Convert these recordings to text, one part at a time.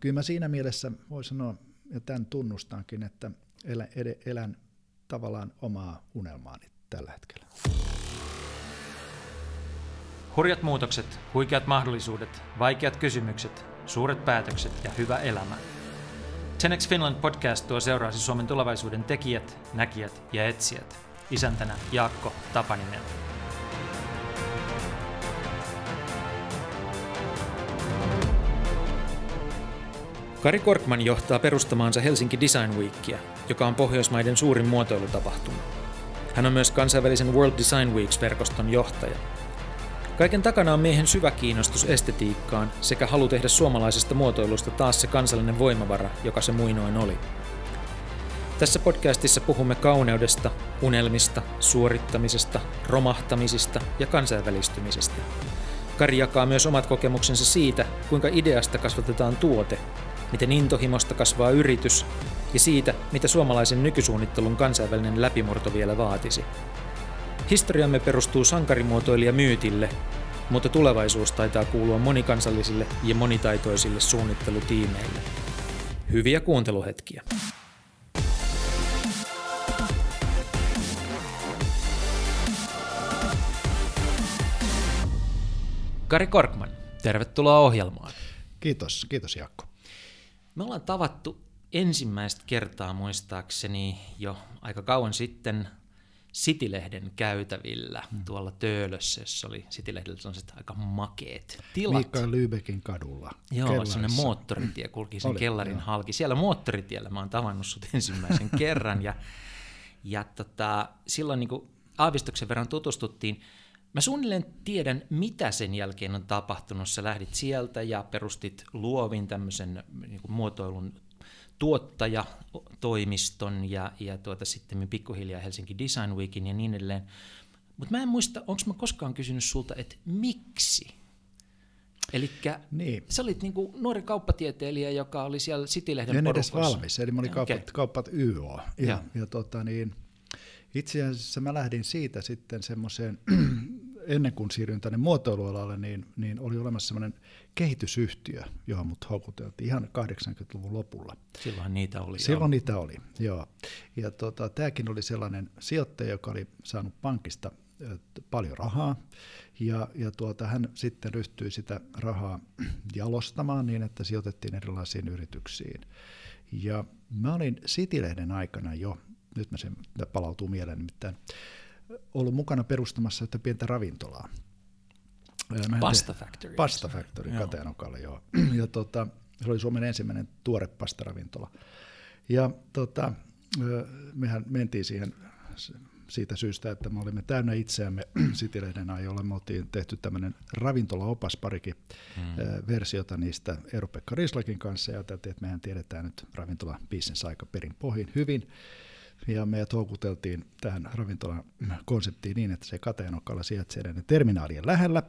kyllä mä siinä mielessä voi sanoa, ja tämän tunnustankin, että elän, elän tavallaan omaa unelmaani tällä hetkellä. Hurjat muutokset, huikeat mahdollisuudet, vaikeat kysymykset, suuret päätökset ja hyvä elämä. Tenex Finland podcast tuo seuraasi Suomen tulevaisuuden tekijät, näkijät ja etsijät. Isäntänä Jaakko Tapaninen. Kari Korkman johtaa perustamaansa Helsinki Design Weekia, joka on Pohjoismaiden suurin muotoilutapahtuma. Hän on myös kansainvälisen World Design Weeks-verkoston johtaja. Kaiken takana on miehen syvä kiinnostus estetiikkaan sekä halu tehdä suomalaisesta muotoilusta taas se kansallinen voimavara, joka se muinoin oli. Tässä podcastissa puhumme kauneudesta, unelmista, suorittamisesta, romahtamisista ja kansainvälistymisestä. Kari jakaa myös omat kokemuksensa siitä, kuinka ideasta kasvatetaan tuote miten intohimosta kasvaa yritys ja siitä, mitä suomalaisen nykysuunnittelun kansainvälinen läpimurto vielä vaatisi. Historiamme perustuu sankarimuotoilija myytille, mutta tulevaisuus taitaa kuulua monikansallisille ja monitaitoisille suunnittelutiimeille. Hyviä kuunteluhetkiä. Kari Korkman, tervetuloa ohjelmaan. Kiitos, kiitos Jaakko. Me ollaan tavattu ensimmäistä kertaa muistaakseni jo aika kauan sitten Citilehden käytävillä hmm. tuolla Töölössä, jossa oli Citylehdellä sellaiset aika makeet tilat. Mikael Lübeckin kadulla. Joo, sellainen moottoritie kulki sen oli, kellarin joo. halki. Siellä moottoritiellä mä oon tavannut sut ensimmäisen kerran ja, ja tota, silloin niin aavistuksen verran tutustuttiin. Mä suunnilleen tiedän, mitä sen jälkeen on tapahtunut. Sä lähdit sieltä ja perustit Luovin tämmöisen niin kuin muotoilun tuottajatoimiston ja, ja tuota, sitten pikkuhiljaa Helsinki Design Weekin ja niin edelleen. Mutta mä en muista, onko mä koskaan kysynyt sulta, että miksi? Eli niin. sä olit niinku nuori kauppatieteilijä, joka oli siellä Citylehden En edes valmis, eli mä olin okay. kauppat, kauppat YO. Ja, ja. ja tota niin, itse asiassa mä lähdin siitä sitten semmoiseen, ennen kuin siirryin tänne muotoilualalle, niin, niin oli olemassa semmoinen kehitysyhtiö, johon mut houkuteltiin ihan 80-luvun lopulla. Silloin niitä oli. Silloin joo. niitä oli, joo. Ja tota, tämäkin oli sellainen sijoittaja, joka oli saanut pankista paljon rahaa, ja, ja tuota, hän sitten ryhtyi sitä rahaa jalostamaan niin, että sijoitettiin erilaisiin yrityksiin. Ja mä olin Citylehden aikana jo nyt mä sen palautuu mieleen nimittäin, ollut mukana perustamassa sitä pientä ravintolaa. Pasta Factory. Pasta Factory Kateenokalle, joo. Ja tota, se oli Suomen ensimmäinen tuore pastaravintola. Ja tota, mehän mentiin siihen siitä syystä, että me olimme täynnä itseämme Citylehden ajoilla. Me oltiin tehty tämmöinen ravintolaopas parikin mm. versiota niistä Eero-Pekka Rislakin kanssa, ja ajateltiin, että mehän tiedetään nyt ravintola aika perin pohjin hyvin. Ja meidät houkuteltiin tähän ravintolan konseptiin niin, että se Kateenokalla sijaitsee näiden terminaalien lähellä.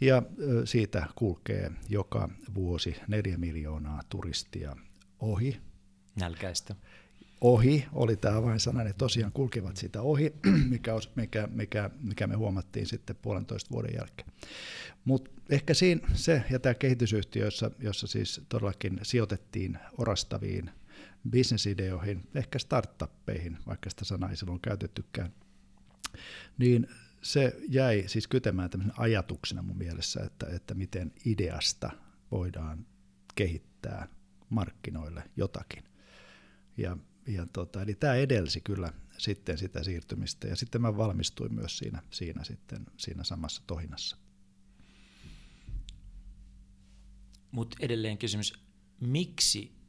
Ja siitä kulkee joka vuosi neljä miljoonaa turistia ohi. Nälkäistä. Ohi oli tämä avainsana, ne tosiaan kulkevat sitä ohi, mikä, mikä, mikä, mikä me huomattiin sitten puolentoista vuoden jälkeen. Mutta ehkä siinä se ja tämä kehitysyhtiö, jossa, jossa siis todellakin sijoitettiin orastaviin bisnesideoihin, ehkä startuppeihin, vaikka sitä sanaa ei silloin käytettykään, niin se jäi siis kytemään tämmöisen ajatuksena mun mielessä, että, että miten ideasta voidaan kehittää markkinoille jotakin. Ja, ja tota, eli tämä edelsi kyllä sitten sitä siirtymistä ja sitten mä valmistuin myös siinä, siinä, sitten, siinä samassa tohinassa. Mutta edelleen kysymys, miksi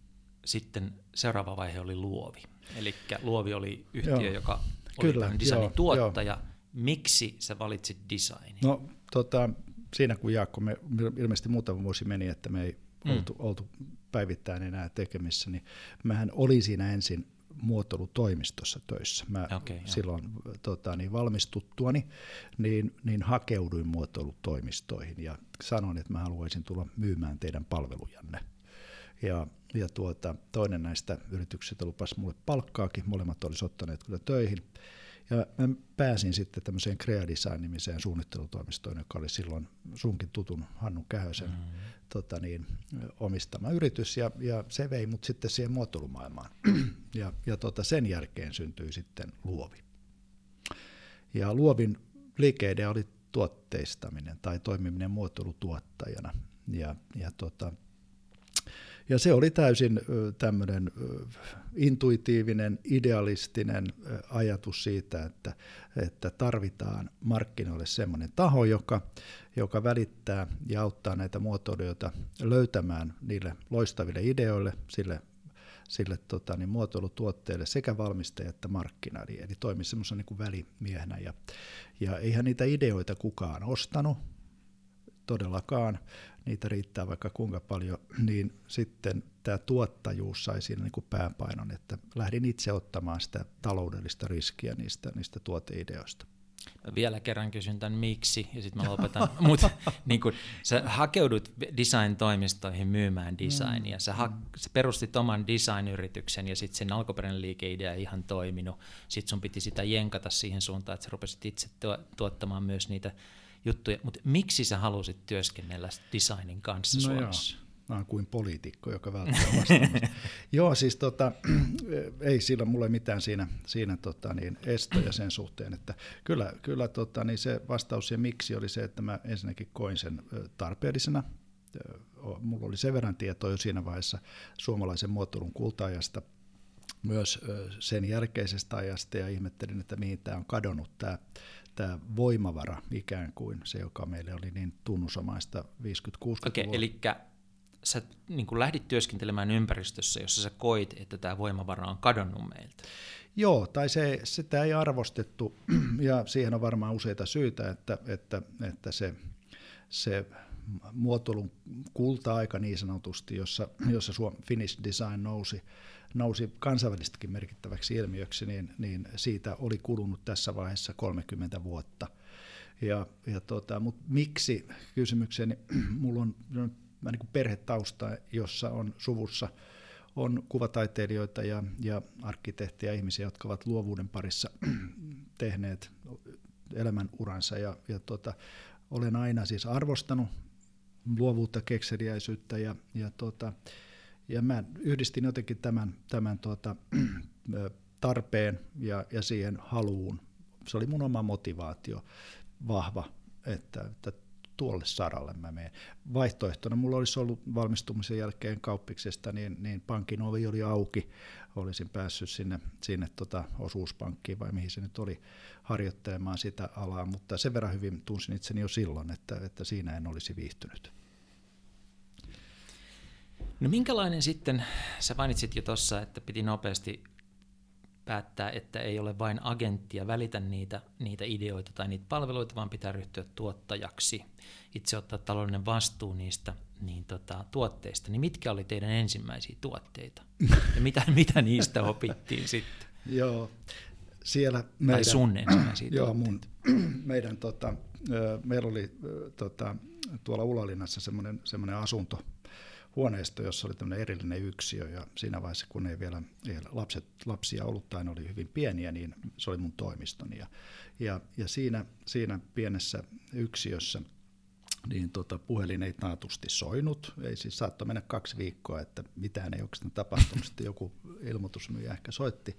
sitten seuraava vaihe oli Luovi. Eli Luovi oli yhtiö, joo, joka oli kyllä, designin joo, tuottaja. Joo. Miksi sä valitsit designin? No tota, siinä kun Jaakko, me ilmeisesti muutama vuosi meni, että me ei mm. oltu, oltu päivittäin enää tekemissä, niin mähän olin siinä ensin muotoilutoimistossa töissä. Mä okay, silloin tota, niin valmistuttuani niin, niin hakeuduin muotoilutoimistoihin ja sanoin, että mä haluaisin tulla myymään teidän palvelujanne. Ja, ja tuota, toinen näistä yrityksistä lupasi mulle palkkaakin, molemmat olisivat ottaneet kyllä töihin. Ja mä pääsin sitten tämmöiseen Crea Design-nimiseen suunnittelutoimistoon, joka oli silloin sunkin tutun Hannu Kähösen mm. tota niin, omistama yritys, ja, ja se vei mut sitten siihen muotoilumaailmaan. ja ja tota, sen jälkeen syntyi sitten Luovi. Ja Luovin liikeidea oli tuotteistaminen tai toimiminen muotoilutuottajana. Ja, ja tota, ja se oli täysin tämmöinen intuitiivinen, idealistinen ajatus siitä, että, että tarvitaan markkinoille semmoinen taho, joka, joka välittää ja auttaa näitä muotoilijoita löytämään niille loistaville ideoille, sille sille tota, niin muotoilutuotteelle sekä valmistaja että markkinaari, eli toimi semmoisen niin välimiehenä. Ja, ja eihän niitä ideoita kukaan ostanut, todellakaan, niitä riittää vaikka kuinka paljon, niin sitten tämä tuottajuus sai siinä niin kuin pääpainon, että lähdin itse ottamaan sitä taloudellista riskiä niistä, niistä tuoteideoista. Mä vielä kerran kysyn tämän miksi, ja sitten mä lopetan. Mutta niin kun, sä hakeudut design-toimistoihin myymään designia. Sä, ha- sä perustit oman design-yrityksen, ja sitten sen alkuperäinen liikeidea ei ihan toiminut. Sitten sun piti sitä jenkata siihen suuntaan, että sä rupesit itse tuottamaan myös niitä juttuja, mutta miksi sä halusit työskennellä designin kanssa no Suomessa? Joo. Mä oon kuin poliitikko, joka välttää Joo, siis tota, ei sillä mulle mitään siinä, siinä tota, niin estoja sen suhteen, että kyllä, kyllä tota, niin se vastaus ja miksi oli se, että mä ensinnäkin koin sen tarpeellisena. Mulla oli sen verran tietoa jo siinä vaiheessa suomalaisen muotoilun kultaajasta, myös sen jälkeisestä ajasta ja ihmettelin, että mihin tämä on kadonnut tämä tämä voimavara ikään kuin, se joka meille oli niin tunnusomaista 50-60 Okei, okay, eli sä niin kuin lähdit työskentelemään ympäristössä, jossa sä koit, että tämä voimavara on kadonnut meiltä. Joo, tai se, sitä ei arvostettu, ja siihen on varmaan useita syitä, että, että, että se, se muotoilun kulta-aika niin sanotusti, jossa, jossa Suom, Finnish Design nousi, nousi kansainvälistäkin merkittäväksi ilmiöksi, niin, niin siitä oli kulunut tässä vaiheessa 30 vuotta. Ja, ja tota, mutta miksi kysymykseni, mulla on niin kuin perhetausta, jossa on suvussa on kuvataiteilijoita ja, ja arkkitehtiä ihmisiä, jotka ovat luovuuden parissa tehneet elämän uransa ja, ja tota, olen aina siis arvostanut luovuutta, kekseliäisyyttä ja, ja tota, ja mä yhdistin jotenkin tämän, tämän tuota, tarpeen ja, ja siihen haluun. Se oli mun oma motivaatio vahva, että, että tuolle saralle mä menen. Vaihtoehtona mulla olisi ollut valmistumisen jälkeen kauppiksesta, niin, niin pankin ovi oli auki. Olisin päässyt sinne, sinne tota osuuspankkiin vai mihin se nyt oli harjoittelemaan sitä alaa, mutta sen verran hyvin tunsin itseni jo silloin, että, että siinä en olisi viihtynyt. No minkälainen sitten, sä mainitsit jo tuossa, että piti nopeasti päättää, että ei ole vain agenttia välitä niitä, niitä ideoita tai niitä palveluita, vaan pitää ryhtyä tuottajaksi, itse ottaa taloudellinen vastuu niistä niin tota, tuotteista. Niin mitkä oli teidän ensimmäisiä tuotteita? Ja mitä, mitä niistä opittiin sitten? Joo, siellä meidän, tai sun ensimmäisiä joo, mun, meidän, tota, meillä oli tota, tuolla Ulalinnassa semmoinen asunto, huoneisto, jossa oli tämmöinen erillinen yksiö ja siinä vaiheessa, kun ei vielä ei lapset, lapsia ollut tai ne oli hyvin pieniä, niin se oli mun toimistoni. Ja, ja, ja siinä, siinä pienessä yksiössä niin tota, puhelin ei taatusti soinut, ei siis saattoi mennä kaksi viikkoa, että mitään ei oikeastaan tapahtunut, sitten joku ilmoitusmyyjä ehkä soitti.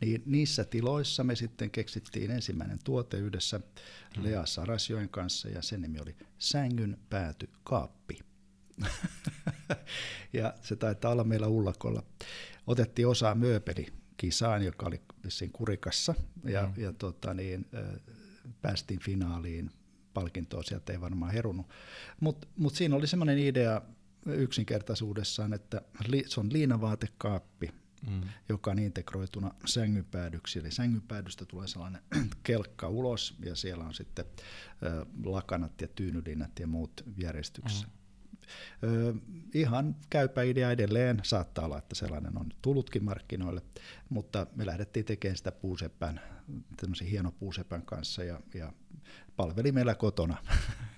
Niin niissä tiloissa me sitten keksittiin ensimmäinen tuote yhdessä Lea Sarasjoen kanssa ja sen nimi oli Sängyn pääty kaappi. ja se taitaa olla meillä Ullakolla. Otettiin osaa mööpelikisaan, joka oli vissiin kurikassa, ja, mm. ja tota niin, päästiin finaaliin. Palkintoa sieltä ei varmaan herunut. Mutta mut siinä oli semmoinen idea yksinkertaisuudessaan, että li, se on liinavaatekaappi, mm. joka on integroituna sängypäädyksi. Eli sängypäädystä tulee sellainen kelkka ulos, ja siellä on sitten ö, lakanat ja tyynylinnät ja muut järjestyksessä. Mm Ihan käypä idea edelleen, saattaa olla, että sellainen on tullutkin markkinoille, mutta me lähdettiin tekemään sitä puusepän, tämmöisen hieno puusepän kanssa ja, ja palveli meillä kotona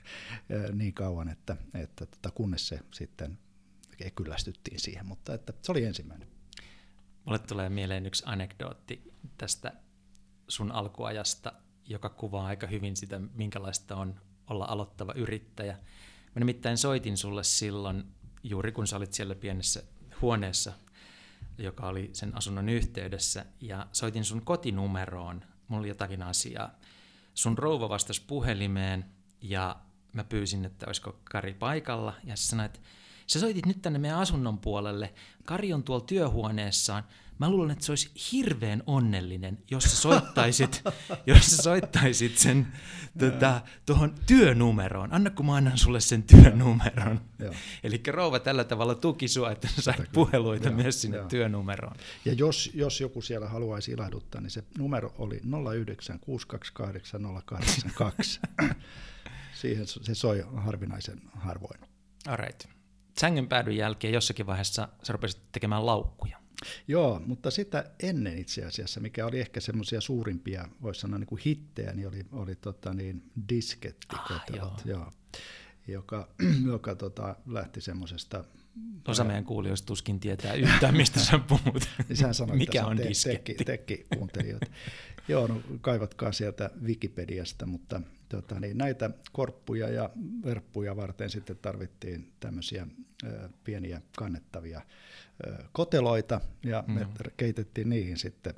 niin kauan, että, että tota, kunnes se sitten kyllästyttiin siihen, mutta että se oli ensimmäinen. Mulle tulee mieleen yksi anekdootti tästä sun alkuajasta, joka kuvaa aika hyvin sitä, minkälaista on olla aloittava yrittäjä. Mä nimittäin soitin sulle silloin, juuri kun sä olit siellä pienessä huoneessa, joka oli sen asunnon yhteydessä, ja soitin sun kotinumeroon, mulla oli jotakin asiaa. Sun rouva vastasi puhelimeen, ja mä pyysin, että olisiko Kari paikalla, ja sä sanoit, että sä soitit nyt tänne meidän asunnon puolelle, Kari on tuolla työhuoneessaan, mä luulen, että se olisi hirveän onnellinen, jos sä soittaisit, jos sä soittaisit sen tota, tuohon työnumeroon. Anna kun mä annan sulle sen työnumeron. Eli rouva tällä tavalla tuki sua, että sä sait puheluita Joo. myös sinne Joo. työnumeroon. Ja jos, jos joku siellä haluaisi ilahduttaa, niin se numero oli 096228 Siihen se soi harvinaisen harvoin. Alright. Sängyn päädyn jälkeen jossakin vaiheessa sä rupesit tekemään laukkuja. Joo, mutta sitä ennen itse asiassa, mikä oli ehkä semmoisia suurimpia, voisi sanoa niin kuin hittejä, niin oli, oli tota niin, diskettikotelot, ah, joo. joo. joka, joka tota, lähti semmoisesta Osa meidän kuulijoista tuskin tietää yhtään, mistä sä puhut. niin sanoit, Mikä on te- disketti? Tekki, tekki. Joo, no, kaivatkaa sieltä Wikipediasta, mutta tota, niin näitä korppuja ja verppuja varten sitten tarvittiin tämmöisiä ö, pieniä kannettavia ö, koteloita, ja me mm. keitettiin niihin sitten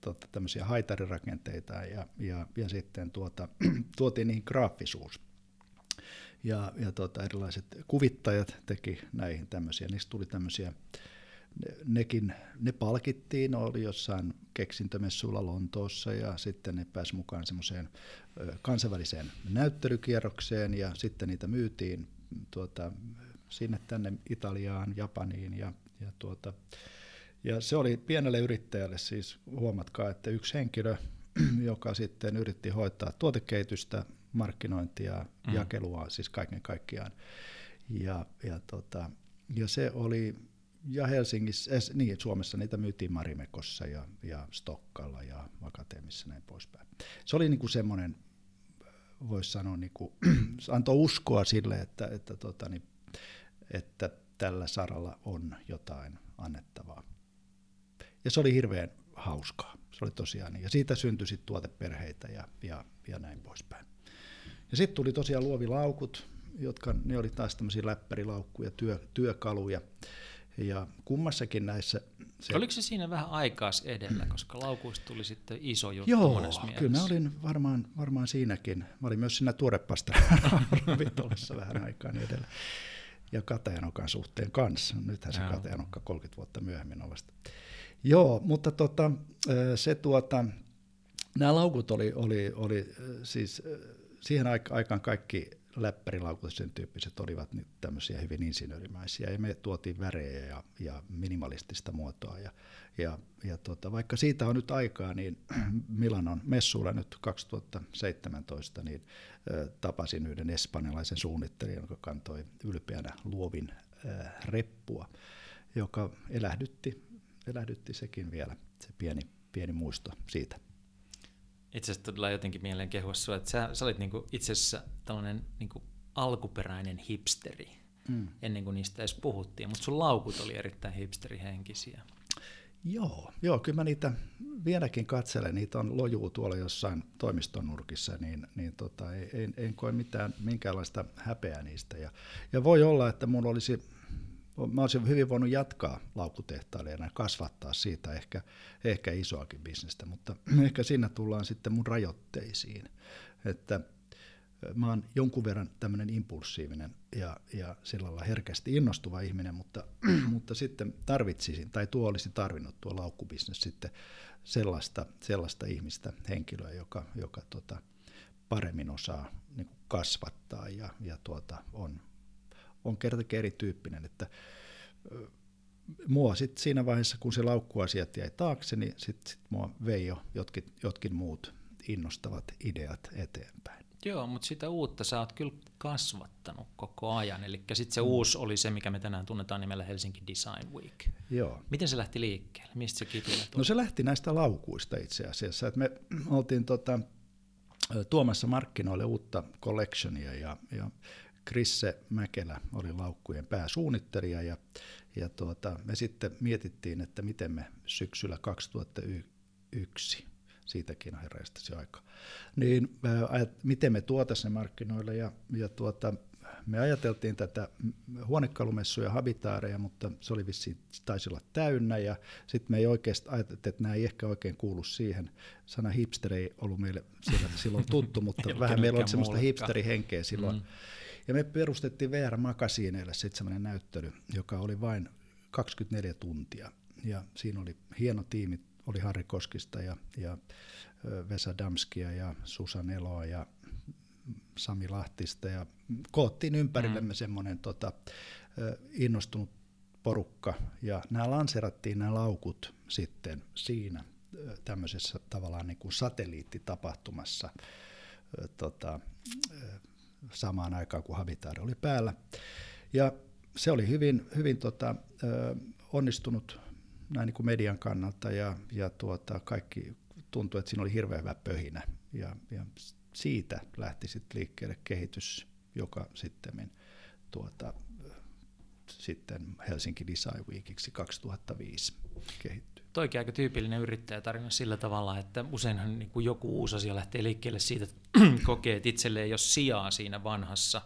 tota, tämmöisiä haitarirakenteita, ja, ja, ja sitten tuota, tuotiin niihin graafisuus ja, ja tota, erilaiset kuvittajat teki näihin tämmöisiä. Niistä tuli tämmöisiä, nekin, ne palkittiin, oli jossain keksintömessuilla Lontoossa ja sitten ne pääsi mukaan semmoiseen kansainväliseen näyttelykierrokseen ja sitten niitä myytiin tuota, sinne tänne Italiaan, Japaniin ja, ja, tuota, ja se oli pienelle yrittäjälle siis, huomatkaa, että yksi henkilö, joka sitten yritti hoitaa tuotekehitystä markkinointia, mm. jakelua, siis kaiken kaikkiaan. Ja, ja, tota, ja se oli, ja Helsingissä, äh, niin Suomessa niitä myytiin Marimekossa ja, ja Stokkalla ja Akateemissa näin poispäin. Se oli niin kuin semmoinen, voisi sanoa, niin kuin, antoi uskoa sille, että, että, tota, niin, että tällä saralla on jotain annettavaa. Ja se oli hirveän hauskaa. Se oli tosiaan niin. Ja siitä syntyi sitten tuoteperheitä ja, ja, ja näin poispäin. Ja sitten tuli tosiaan luovilaukut, jotka ne oli taas tämmöisiä läppärilaukkuja, työ, työkaluja. Ja kummassakin näissä... Se, Oliko se siinä vähän aikaas edellä, koska laukuista tuli sitten iso juttu Joo, monessa mielessä? kyllä mä olin varmaan, varmaan siinäkin. Mä olin myös siinä tuorepasta ravintolassa vähän aikaa niin edellä. Ja Katajanokan suhteen kanssa. Nythän se Katajanokka 30 vuotta myöhemmin on vasta. Joo, mutta tota, se tuota, nämä laukut oli, oli, oli siis siihen aikaan kaikki läppärilaukut sen tyyppiset olivat nyt tämmöisiä hyvin insinöörimäisiä. Ja me tuotiin värejä ja, ja minimalistista muotoa. Ja, ja, ja tota, vaikka siitä on nyt aikaa, niin Milanon messuilla nyt 2017 niin äh, tapasin yhden espanjalaisen suunnittelijan, joka kantoi ylpeänä luovin äh, reppua, joka elähdytti, elähdytti sekin vielä, se pieni, pieni muisto siitä itse asiassa todella jotenkin mieleen kehua sua, että sä, sä olit niinku itse asiassa tällainen niinku alkuperäinen hipsteri, mm. ennen kuin niistä edes puhuttiin, mutta sun laukut oli erittäin hipsterihenkisiä. Joo, joo, kyllä mä niitä vieläkin katselen, niitä on lojuu tuolla jossain toimiston nurkissa, niin, niin tota, en, en koe mitään, minkäänlaista häpeää niistä. Ja, ja voi olla, että mun olisi mä olisin hyvin voinut jatkaa laukkutehtailijana ja kasvattaa siitä ehkä, ehkä isoakin bisnestä, mutta ehkä siinä tullaan sitten mun rajoitteisiin. Että mä oon jonkun verran tämmöinen impulsiivinen ja, ja sillä lailla herkästi innostuva ihminen, mutta, mutta sitten tarvitsisin, tai tuo olisi tarvinnut tuo laukkubisnes sitten sellaista, sellaista ihmistä, henkilöä, joka, joka tota, paremmin osaa niin kasvattaa ja, ja tuota, on, on kertakin erityyppinen, että mua sitten siinä vaiheessa, kun se laukkuasiat jäi taakse, niin sitten sit mua vei jo jotkin, jotkin muut innostavat ideat eteenpäin. Joo, mutta sitä uutta sä oot kyllä kasvattanut koko ajan. Eli sitten se mm. uusi oli se, mikä me tänään tunnetaan nimellä Helsinki Design Week. Joo. Miten se lähti liikkeelle? Mistä se kipinä tuli? No se lähti näistä laukuista itse asiassa. Et me oltiin tota, tuomassa markkinoille uutta collectionia ja, ja Krisse Mäkelä oli laukkujen pääsuunnittelija ja, ja tuota, me sitten mietittiin, että miten me syksyllä 2001 siitäkin on herraisesti aika. Niin ajat, miten me tuotaisiin ne markkinoille ja, ja tuota, me ajateltiin tätä huonekalumessuja, habitaareja, mutta se oli vissiin, taisi olla täynnä ja sitten me ei oikeasti ajateltu, että nämä ei ehkä oikein kuulu siihen. Sana hipster ei ollut meille siellä silloin tuttu, mutta vähän meillä oli semmoista hipsterihenkeä silloin. Mm. Ja me perustettiin VR Makasiineille sitten semmoinen näyttely, joka oli vain 24 tuntia. Ja siinä oli hieno tiimi, oli Harri Koskista ja, ja Vesa Damskia ja Susan Eloa ja Sami Lahtista ja koottiin ympärillemme mm. semmoinen tota, innostunut porukka ja nämä lanserattiin nämä laukut sitten siinä tämmöisessä tavallaan niin kuin satelliittitapahtumassa tota, samaan aikaan kuin Habitaari oli päällä. Ja se oli hyvin, hyvin tota, onnistunut näin niin kuin median kannalta ja, ja tuota, kaikki tuntui, että siinä oli hirveän hyvä pöhinä. Ja, ja siitä lähti sitten liikkeelle kehitys, joka sitten tuota, sitten Helsinki Design Weekiksi 2005 kehittyi. Toikin aika tyypillinen yrittäjätarina sillä tavalla, että useinhan niin kuin joku uusi asia lähtee liikkeelle siitä, että kokee, että itselleen ei ole sijaa siinä vanhassa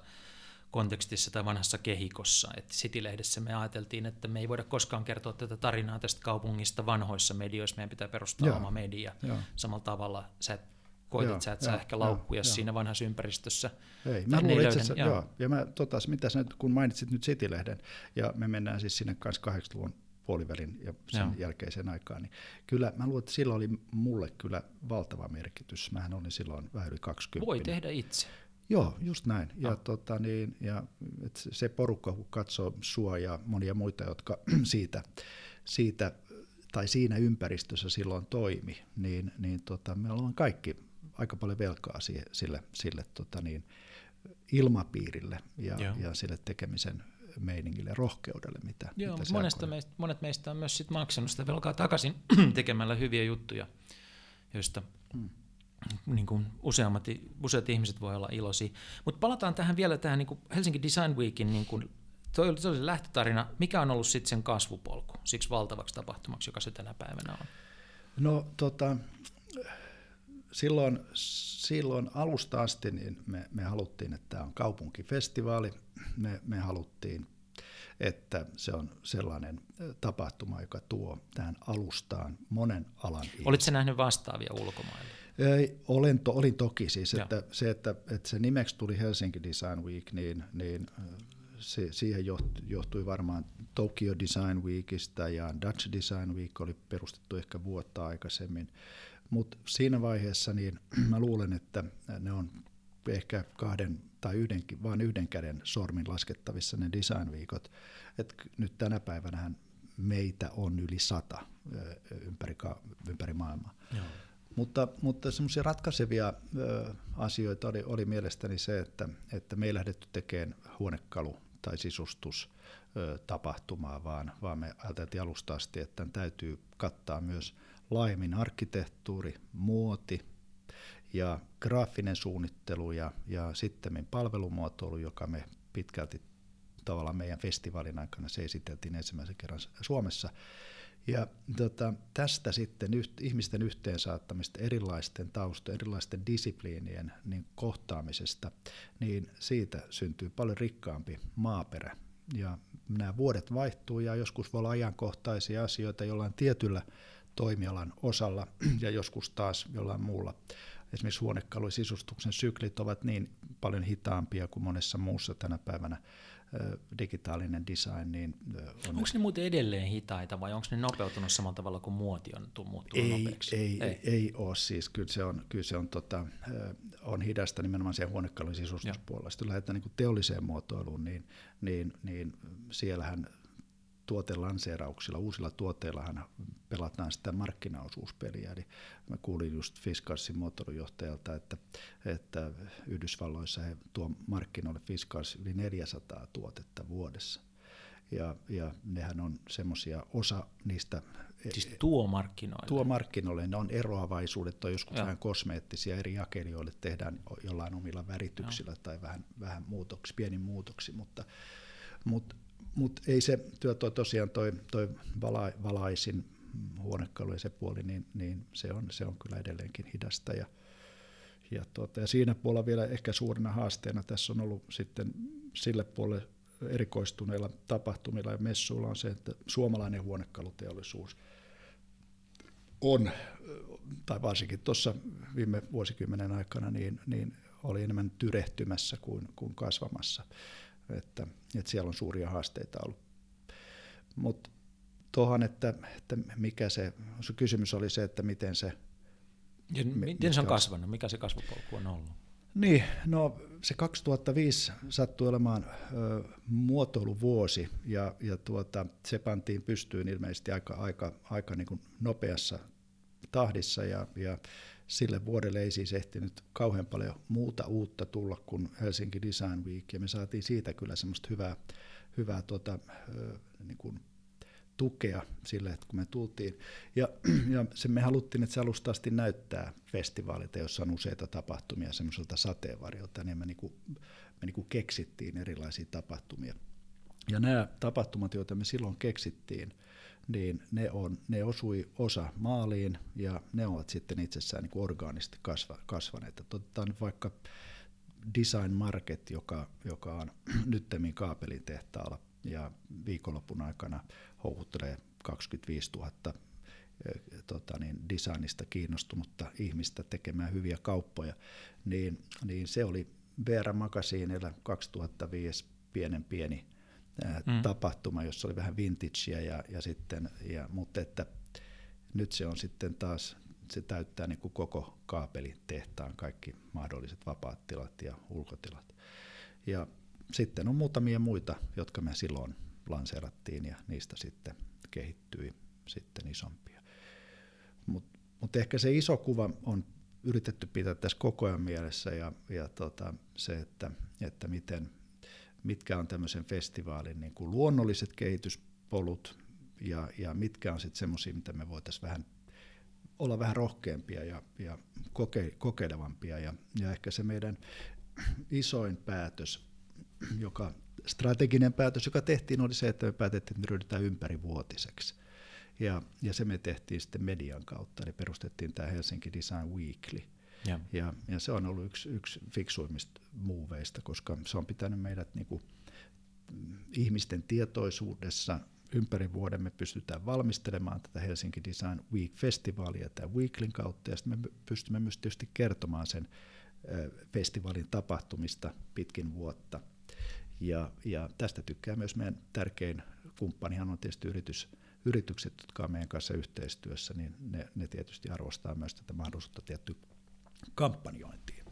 kontekstissa tai vanhassa kehikossa. Että City-lehdessä me ajateltiin, että me ei voida koskaan kertoa tätä tarinaa tästä kaupungista vanhoissa medioissa, meidän pitää perustaa Joo. oma media. Joo. Samalla tavalla sä et koitit joo, sä, että sä ehkä laukkuja joo, siinä vanhassa ympäristössä. Ei, mä luulen itse asiassa, joo. joo. Ja mä totas, mitä sä nyt, kun mainitsit nyt City-lehden, ja me mennään siis sinne kanssa 80-luvun puolivälin ja sen joo. jälkeiseen aikaan, niin kyllä mä luulen, että silloin oli mulle kyllä valtava merkitys. Mähän olin silloin vähän yli 20. Voi tehdä itse. Joo, just näin. Ja, no. tota, niin, ja et se porukka, kun katsoo sua ja monia muita, jotka siitä, siitä tai siinä ympäristössä silloin toimi, niin, niin tota, me ollaan kaikki aika paljon velkaa siihen, sille, sille tota niin, ilmapiirille ja, ja sille tekemisen meiningille, rohkeudelle, mitä, Joo, mitä monesta meistä, monet meistä on myös sit maksanut sitä velkaa takaisin tekemällä hyviä juttuja, joista hmm. niin kuin useammat, useat ihmiset voi olla iloisia. Mutta palataan tähän vielä tähän niin kuin Helsinki Design Weekin niin kuin, toi oli, toi oli lähtötarina. Mikä on ollut sitten sen kasvupolku siksi valtavaksi tapahtumaksi, joka se tänä päivänä on? No tota, silloin, silloin alusta asti niin me, me haluttiin, että tämä on kaupunkifestivaali. Me, me haluttiin, että se on sellainen tapahtuma, joka tuo tähän alustaan monen alan Olitko nähnyt vastaavia ulkomailla? Ei, olen to, olin toki siis, että se, että, että se nimeksi tuli Helsinki Design Week, niin, niin se, siihen johtui varmaan Tokyo Design Weekistä ja Dutch Design Week oli perustettu ehkä vuotta aikaisemmin. Mutta siinä vaiheessa niin mä luulen, että ne on ehkä kahden tai yhdenkin, vain yhden käden sormin laskettavissa ne design-viikot. Et nyt tänä päivänä meitä on yli sata ympäri, ympäri maailmaa. Joo. Mutta, mutta semmoisia ratkaisevia ö, asioita oli, oli mielestäni se, että, että me ei lähdetty tekemään huonekalu- tai sisustus tapahtumaa, vaan, vaan me ajateltiin alusta asti, että tämän täytyy kattaa myös laajemmin arkkitehtuuri, muoti ja graafinen suunnittelu ja, ja sitten palvelumuotoilu, joka me pitkälti tavallaan meidän festivaalin aikana se esiteltiin ensimmäisen kerran Suomessa. Ja tota, tästä sitten yht, ihmisten yhteensaattamista erilaisten taustojen, erilaisten disipliinien niin kohtaamisesta, niin siitä syntyy paljon rikkaampi maaperä. Ja nämä vuodet vaihtuu ja joskus voi olla ajankohtaisia asioita jollain tietyllä toimialan osalla ja joskus taas jollain muulla. Esimerkiksi huonekalu- sisustuksen syklit ovat niin paljon hitaampia kuin monessa muussa tänä päivänä digitaalinen design. Niin on onko ne muuten edelleen hitaita vai onko ne nopeutunut samalla tavalla kuin muoti on muuttunut ei, nopeaksi? Ei, ei. ei ole siis. Kyllä se on, kyllä se on, tota, on hidasta nimenomaan siellä huonekalun sisustuspuolella. Sitten lähdetään niin teolliseen muotoiluun, niin, niin, niin siellähän tuotelanseerauksilla, uusilla tuotteillahan pelataan sitä markkinaosuuspeliä. Eli mä kuulin just Fiskarsin muotoilujohtajalta, että, että Yhdysvalloissa he tuo markkinoille Fiskars yli 400 tuotetta vuodessa. Ja, ja nehän on semmoisia, osa niistä Siis tuo markkinoille? Tuo markkinoille, ne on eroavaisuudet, on joskus Joo. vähän kosmeettisia, eri jakelijoille tehdään jollain omilla värityksillä Joo. tai vähän, vähän muutoksi, pieni muutoksi, mutta, mutta mutta ei se työ toi tosiaan toi, toi vala, valaisin huonekalu ja se puoli, niin, niin se, on, se on kyllä edelleenkin hidasta. Ja, ja, tuota, ja siinä puolella vielä ehkä suurena haasteena tässä on ollut sitten sille puolelle erikoistuneilla tapahtumilla ja messuilla on se, että suomalainen huonekaluteollisuus on, tai varsinkin tuossa viime vuosikymmenen aikana, niin, niin oli enemmän tyrehtymässä kuin, kuin kasvamassa. Että, että siellä on suuria haasteita ollut. Mutta tuohon, että, että mikä se, se kysymys oli se, että miten se... Ja miten se on kasvanut, mikä se kasvupolku on ollut? Niin, no se 2005 sattui olemaan ö, muotoiluvuosi ja, ja tuota, se pantiin pystyyn ilmeisesti aika, aika, aika niin kuin nopeassa tahdissa ja, ja sille vuodelle ei siis ehtinyt kauhean paljon muuta uutta tulla kuin Helsinki Design Week ja me saatiin siitä kyllä semmoista hyvää, hyvää ö, niin kuin tukea sille, että kun me tultiin. Ja, ja se, me haluttiin, että se alusta asti näyttää festivaalilta, jossa on useita tapahtumia semmoiselta sateenvarjolta, niin me, niinku, me niinku keksittiin erilaisia tapahtumia. Ja nämä tapahtumat, joita me silloin keksittiin, niin ne, on, ne osui osa maaliin ja ne ovat sitten itsessään niin orgaanisesti kasva, kasvaneet. Otetaan nyt vaikka Design Market, joka, joka on nyttemmin kaapelin tehtaalla ja viikonlopun aikana houkuttelee 25 000 tota niin, designista kiinnostunutta ihmistä tekemään hyviä kauppoja, niin, niin se oli Veera Magasiinilla 2005 pienen pieni mm. tapahtuma, jossa oli vähän vintagea, ja, ja sitten, ja, mutta että nyt se on sitten taas, se täyttää niin kuin koko kaapelitehtaan kaikki mahdolliset vapaat tilat ja ulkotilat. Ja sitten on muutamia muita, jotka me silloin lanseerattiin ja niistä sitten kehittyi sitten isompia. Mutta mut ehkä se iso kuva on yritetty pitää tässä koko ajan mielessä ja, ja tota, se, että, että miten, mitkä on tämmöisen festivaalin niin kuin luonnolliset kehityspolut ja, ja mitkä on sitten semmoisia, mitä me voitaisiin vähän olla vähän rohkeampia ja, ja koke, kokeilevampia. Ja, ja ehkä se meidän isoin päätös, joka strateginen päätös, joka tehtiin, oli se, että me päätettiin, että me ryhdytään ympärivuotiseksi. Ja, ja se me tehtiin sitten median kautta, eli perustettiin tämä Helsinki Design Weekly. Ja, ja, ja se on ollut yksi, yksi fiksuimmista muuveista, koska se on pitänyt meidät niin kuin, ihmisten tietoisuudessa. Ympäri vuoden me pystytään valmistelemaan tätä Helsinki Design Week-festivaalia tämän Weeklin kautta, ja sitten me pystymme myös tietysti kertomaan sen festivaalin tapahtumista pitkin vuotta – ja, ja tästä tykkää myös meidän tärkein kumppanihan on tietysti yritys, yritykset, jotka on meidän kanssa yhteistyössä, niin ne, ne tietysti arvostaa myös tätä mahdollisuutta tiettyä kampanjointiin.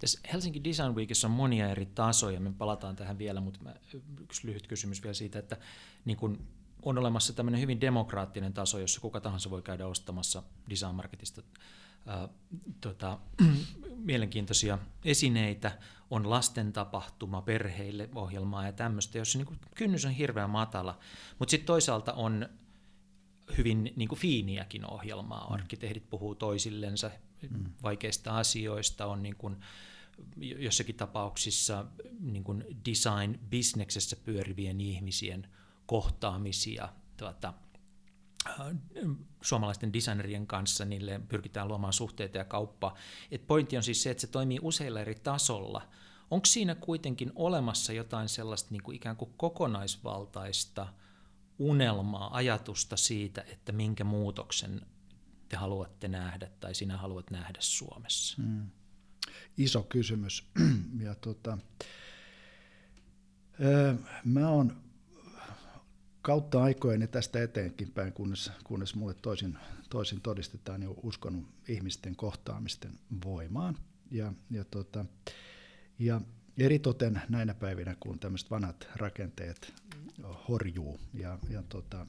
Tässä Helsinki Design Weekissa on monia eri tasoja, me palataan tähän vielä, mutta mä, yksi lyhyt kysymys vielä siitä, että niin kun on olemassa tämmöinen hyvin demokraattinen taso, jossa kuka tahansa voi käydä ostamassa Design Marketista ää, tota, mielenkiintoisia esineitä, on lasten tapahtuma perheille ohjelmaa ja tämmöistä, jossa niin kynnys on hirveän matala, mutta sitten toisaalta on hyvin niin kuin fiiniäkin ohjelmaa. Mm. Arkkitehdit puhuu toisillensa mm. vaikeista asioista, on niin kuin jossakin tapauksissa niin kuin design-bisneksessä pyörivien ihmisien kohtaamisia, tuota, suomalaisten designerien kanssa, niille pyritään luomaan suhteita ja kauppaa. Et pointti on siis se, että se toimii useilla eri tasolla. Onko siinä kuitenkin olemassa jotain sellaista niin kuin ikään kuin kokonaisvaltaista unelmaa, ajatusta siitä, että minkä muutoksen te haluatte nähdä tai sinä haluat nähdä Suomessa? Hmm. Iso kysymys. ja tota, mä oon kautta aikojen ja tästä eteenkin päin, kunnes, kunnes mulle toisin, toisin todistetaan, niin uskonut ihmisten kohtaamisten voimaan. Ja, ja, tota, ja eritoten näinä päivinä, kun tämmöiset vanhat rakenteet horjuu ja, ja, tota,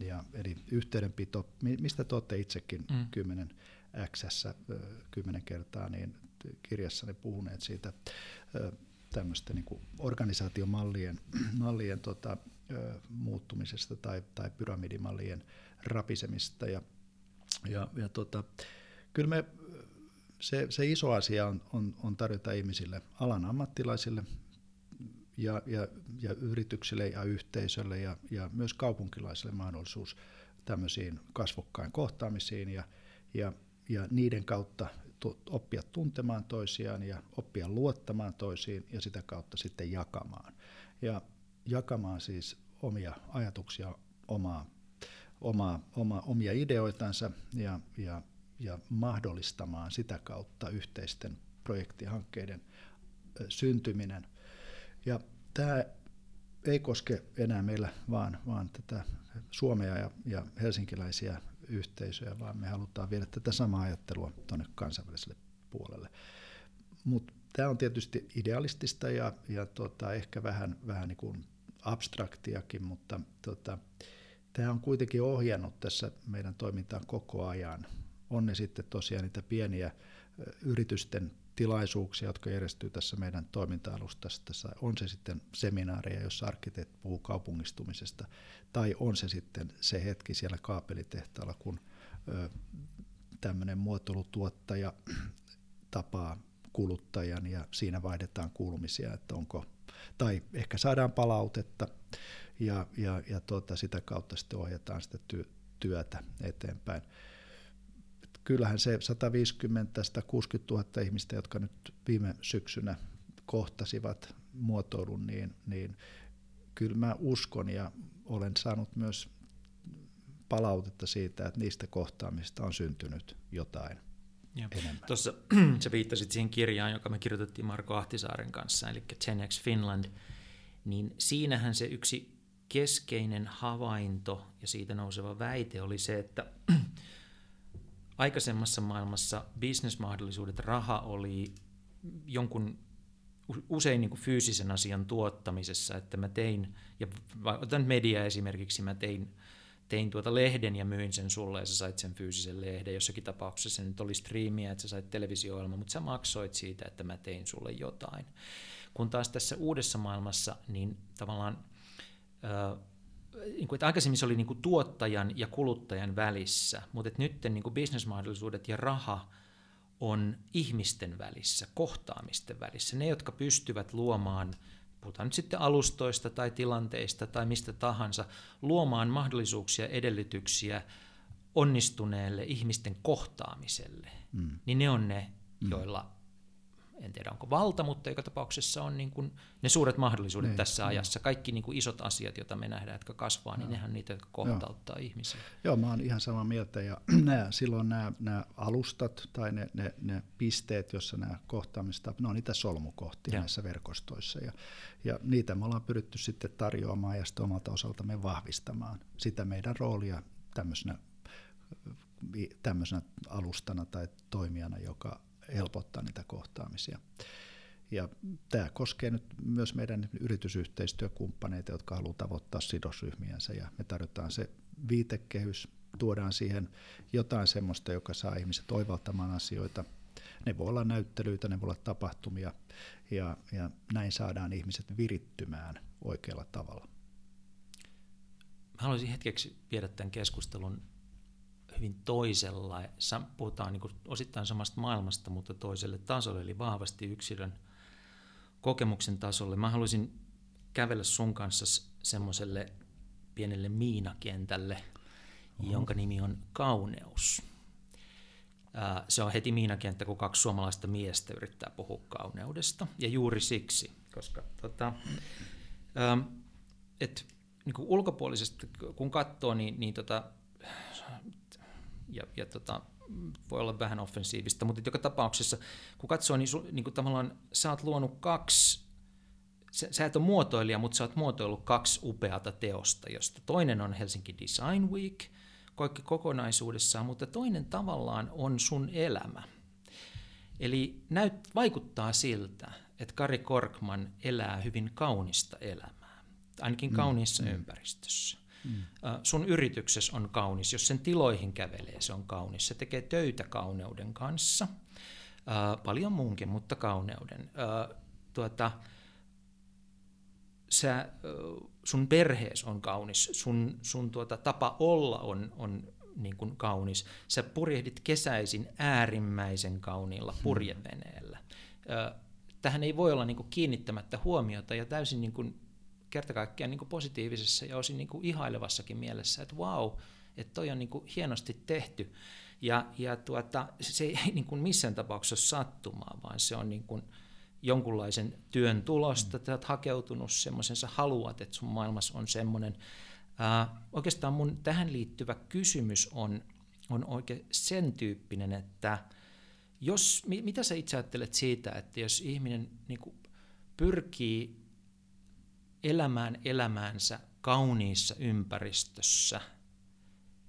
ja eli yhteydenpito, mistä te olette itsekin mm. 10 X kymmenen kertaa, niin kirjassani puhuneet siitä tämmöistä niin organisaatiomallien mallien, tota, muuttumisesta tai, tai pyramidimallien rapisemista. Ja, ja, ja tota, kyllä me, se, se iso asia on, on, on tarjota ihmisille, alan ammattilaisille ja, ja, ja yrityksille ja yhteisölle ja, ja myös kaupunkilaisille mahdollisuus tämmöisiin kasvokkain kohtaamisiin ja, ja, ja niiden kautta oppia tuntemaan toisiaan ja oppia luottamaan toisiin ja sitä kautta sitten jakamaan. Ja jakamaan siis omia ajatuksia, omaa, omaa, oma, omia ideoitansa ja, ja, ja mahdollistamaan sitä kautta yhteisten projektihankkeiden syntyminen. Ja tämä ei koske enää meillä vaan, vaan tätä Suomea ja, ja helsinkiläisiä yhteisöjä, vaan me halutaan viedä tätä samaa ajattelua tuonne kansainväliselle puolelle. Mutta tämä on tietysti idealistista ja, ja tota, ehkä vähän, vähän niin kuin abstraktiakin, mutta tota, tämä on kuitenkin ohjannut tässä meidän toimintaa koko ajan. On ne sitten tosiaan niitä pieniä yritysten tilaisuuksia, jotka järjestyy tässä meidän toiminta-alustassa. On se sitten seminaaria, jossa arkkitehti puhuu kaupungistumisesta, tai on se sitten se hetki siellä kaapelitehtaalla, kun tämmöinen muotoilutuottaja tapaa kuluttajan ja siinä vaihdetaan kuulumisia, että onko, tai ehkä saadaan palautetta ja, ja, ja tuota, sitä kautta sitten ohjataan sitä työtä eteenpäin kyllähän se 150-160 000 ihmistä, jotka nyt viime syksynä kohtasivat muotoilun, niin, niin kyllä mä uskon ja olen saanut myös palautetta siitä, että niistä kohtaamista on syntynyt jotain Joo. Tuossa sä viittasit siihen kirjaan, joka me kirjoitettiin Marko Ahtisaaren kanssa, eli 10x Finland, niin siinähän se yksi keskeinen havainto ja siitä nouseva väite oli se, että aikaisemmassa maailmassa bisnesmahdollisuudet, raha oli jonkun usein niin kuin fyysisen asian tuottamisessa, että mä tein, ja otan media esimerkiksi, mä tein, tein tuota lehden ja myin sen sulle ja sä sait sen fyysisen lehden. Jossakin tapauksessa se nyt oli striimiä, että sä sait televisio mutta sä maksoit siitä, että mä tein sulle jotain. Kun taas tässä uudessa maailmassa, niin tavallaan niin kuin, että aikaisemmin se oli niin kuin tuottajan ja kuluttajan välissä, mutta että nyt niin kuin bisnesmahdollisuudet ja raha on ihmisten välissä, kohtaamisten välissä. Ne, jotka pystyvät luomaan, puhutaan nyt sitten alustoista tai tilanteista tai mistä tahansa, luomaan mahdollisuuksia, edellytyksiä onnistuneelle ihmisten kohtaamiselle, mm. niin ne on ne, mm. joilla en tiedä onko valta, mutta joka tapauksessa on niin kuin ne suuret mahdollisuudet niin, tässä niin. ajassa. Kaikki niin kuin isot asiat, joita me nähdään, jotka kasvaa, niin nehän niitä, jotka kohtauttaa Joo. ihmisiä. Joo, mä oon ihan samaa mieltä. Ja nämä, silloin nämä, nämä alustat tai ne, ne, ne pisteet, joissa nämä kohtaamista, ne on niitä solmukohtia ja. näissä verkostoissa. Ja, ja niitä me ollaan pyritty sitten tarjoamaan ja sitten omalta osaltamme vahvistamaan sitä meidän roolia tämmöisenä tämmöisenä alustana tai toimijana, joka helpottaa niitä kohtaamisia. Ja tämä koskee nyt myös meidän yritysyhteistyökumppaneita, jotka haluavat tavoittaa sidosryhmiänsä ja me tarjotaan se viitekehys, tuodaan siihen jotain semmoista, joka saa ihmiset oivaltamaan asioita. Ne voi olla näyttelyitä, ne voi olla tapahtumia ja, ja näin saadaan ihmiset virittymään oikealla tavalla. Mä haluaisin hetkeksi viedä tämän keskustelun hyvin toisella. Puhutaan niin osittain samasta maailmasta, mutta toiselle tasolle, eli vahvasti yksilön kokemuksen tasolle. Mä haluaisin kävellä sun kanssa semmoiselle pienelle miinakentälle, Oho. jonka nimi on kauneus. Se on heti miinakenttä, kun kaksi suomalaista miestä yrittää puhua kauneudesta. Ja juuri siksi, koska tota, et, niin kuin ulkopuolisesti kun katsoo, niin, niin tota, ja, ja tota, voi olla vähän offensiivista, mutta joka tapauksessa, kun katsoo, niin, su, niin kuin tavallaan sä oot luonut kaksi, sä, sä et ole muotoilija, mutta sä oot muotoillut kaksi upeata teosta, josta toinen on Helsinki Design Week, kaikki kokonaisuudessaan, mutta toinen tavallaan on sun elämä. Eli näyt, vaikuttaa siltä, että Kari Korkman elää hyvin kaunista elämää, ainakin mm, kauniissa mm, ympäristössä. Mm. Sun yrityksessä on kaunis, jos sen tiloihin kävelee, se on kaunis. Se tekee töitä kauneuden kanssa, paljon muunkin, mutta kauneuden. Tuota, sä, sun perhees on kaunis, sun, sun tuota, tapa olla on, on niin kuin kaunis. Sä purjehdit kesäisin äärimmäisen kauniilla hmm. purjeveneellä. Tähän ei voi olla niin kuin kiinnittämättä huomiota ja täysin niin kuin kerta kaikkiaan niin positiivisessa ja osin niin ihailevassakin mielessä, että wow, että toi on niin kuin hienosti tehty. Ja, ja tuota, se ei niin kuin missään tapauksessa sattumaa, vaan se on niin kuin jonkunlaisen työn tulosta, että olet hakeutunut semmoisen, sä haluat, että sun maailmassa on semmoinen. Ää, oikeastaan mun tähän liittyvä kysymys on, on oikein sen tyyppinen, että jos, mitä sä itse ajattelet siitä, että jos ihminen niin kuin pyrkii elämään elämäänsä kauniissa ympäristössä,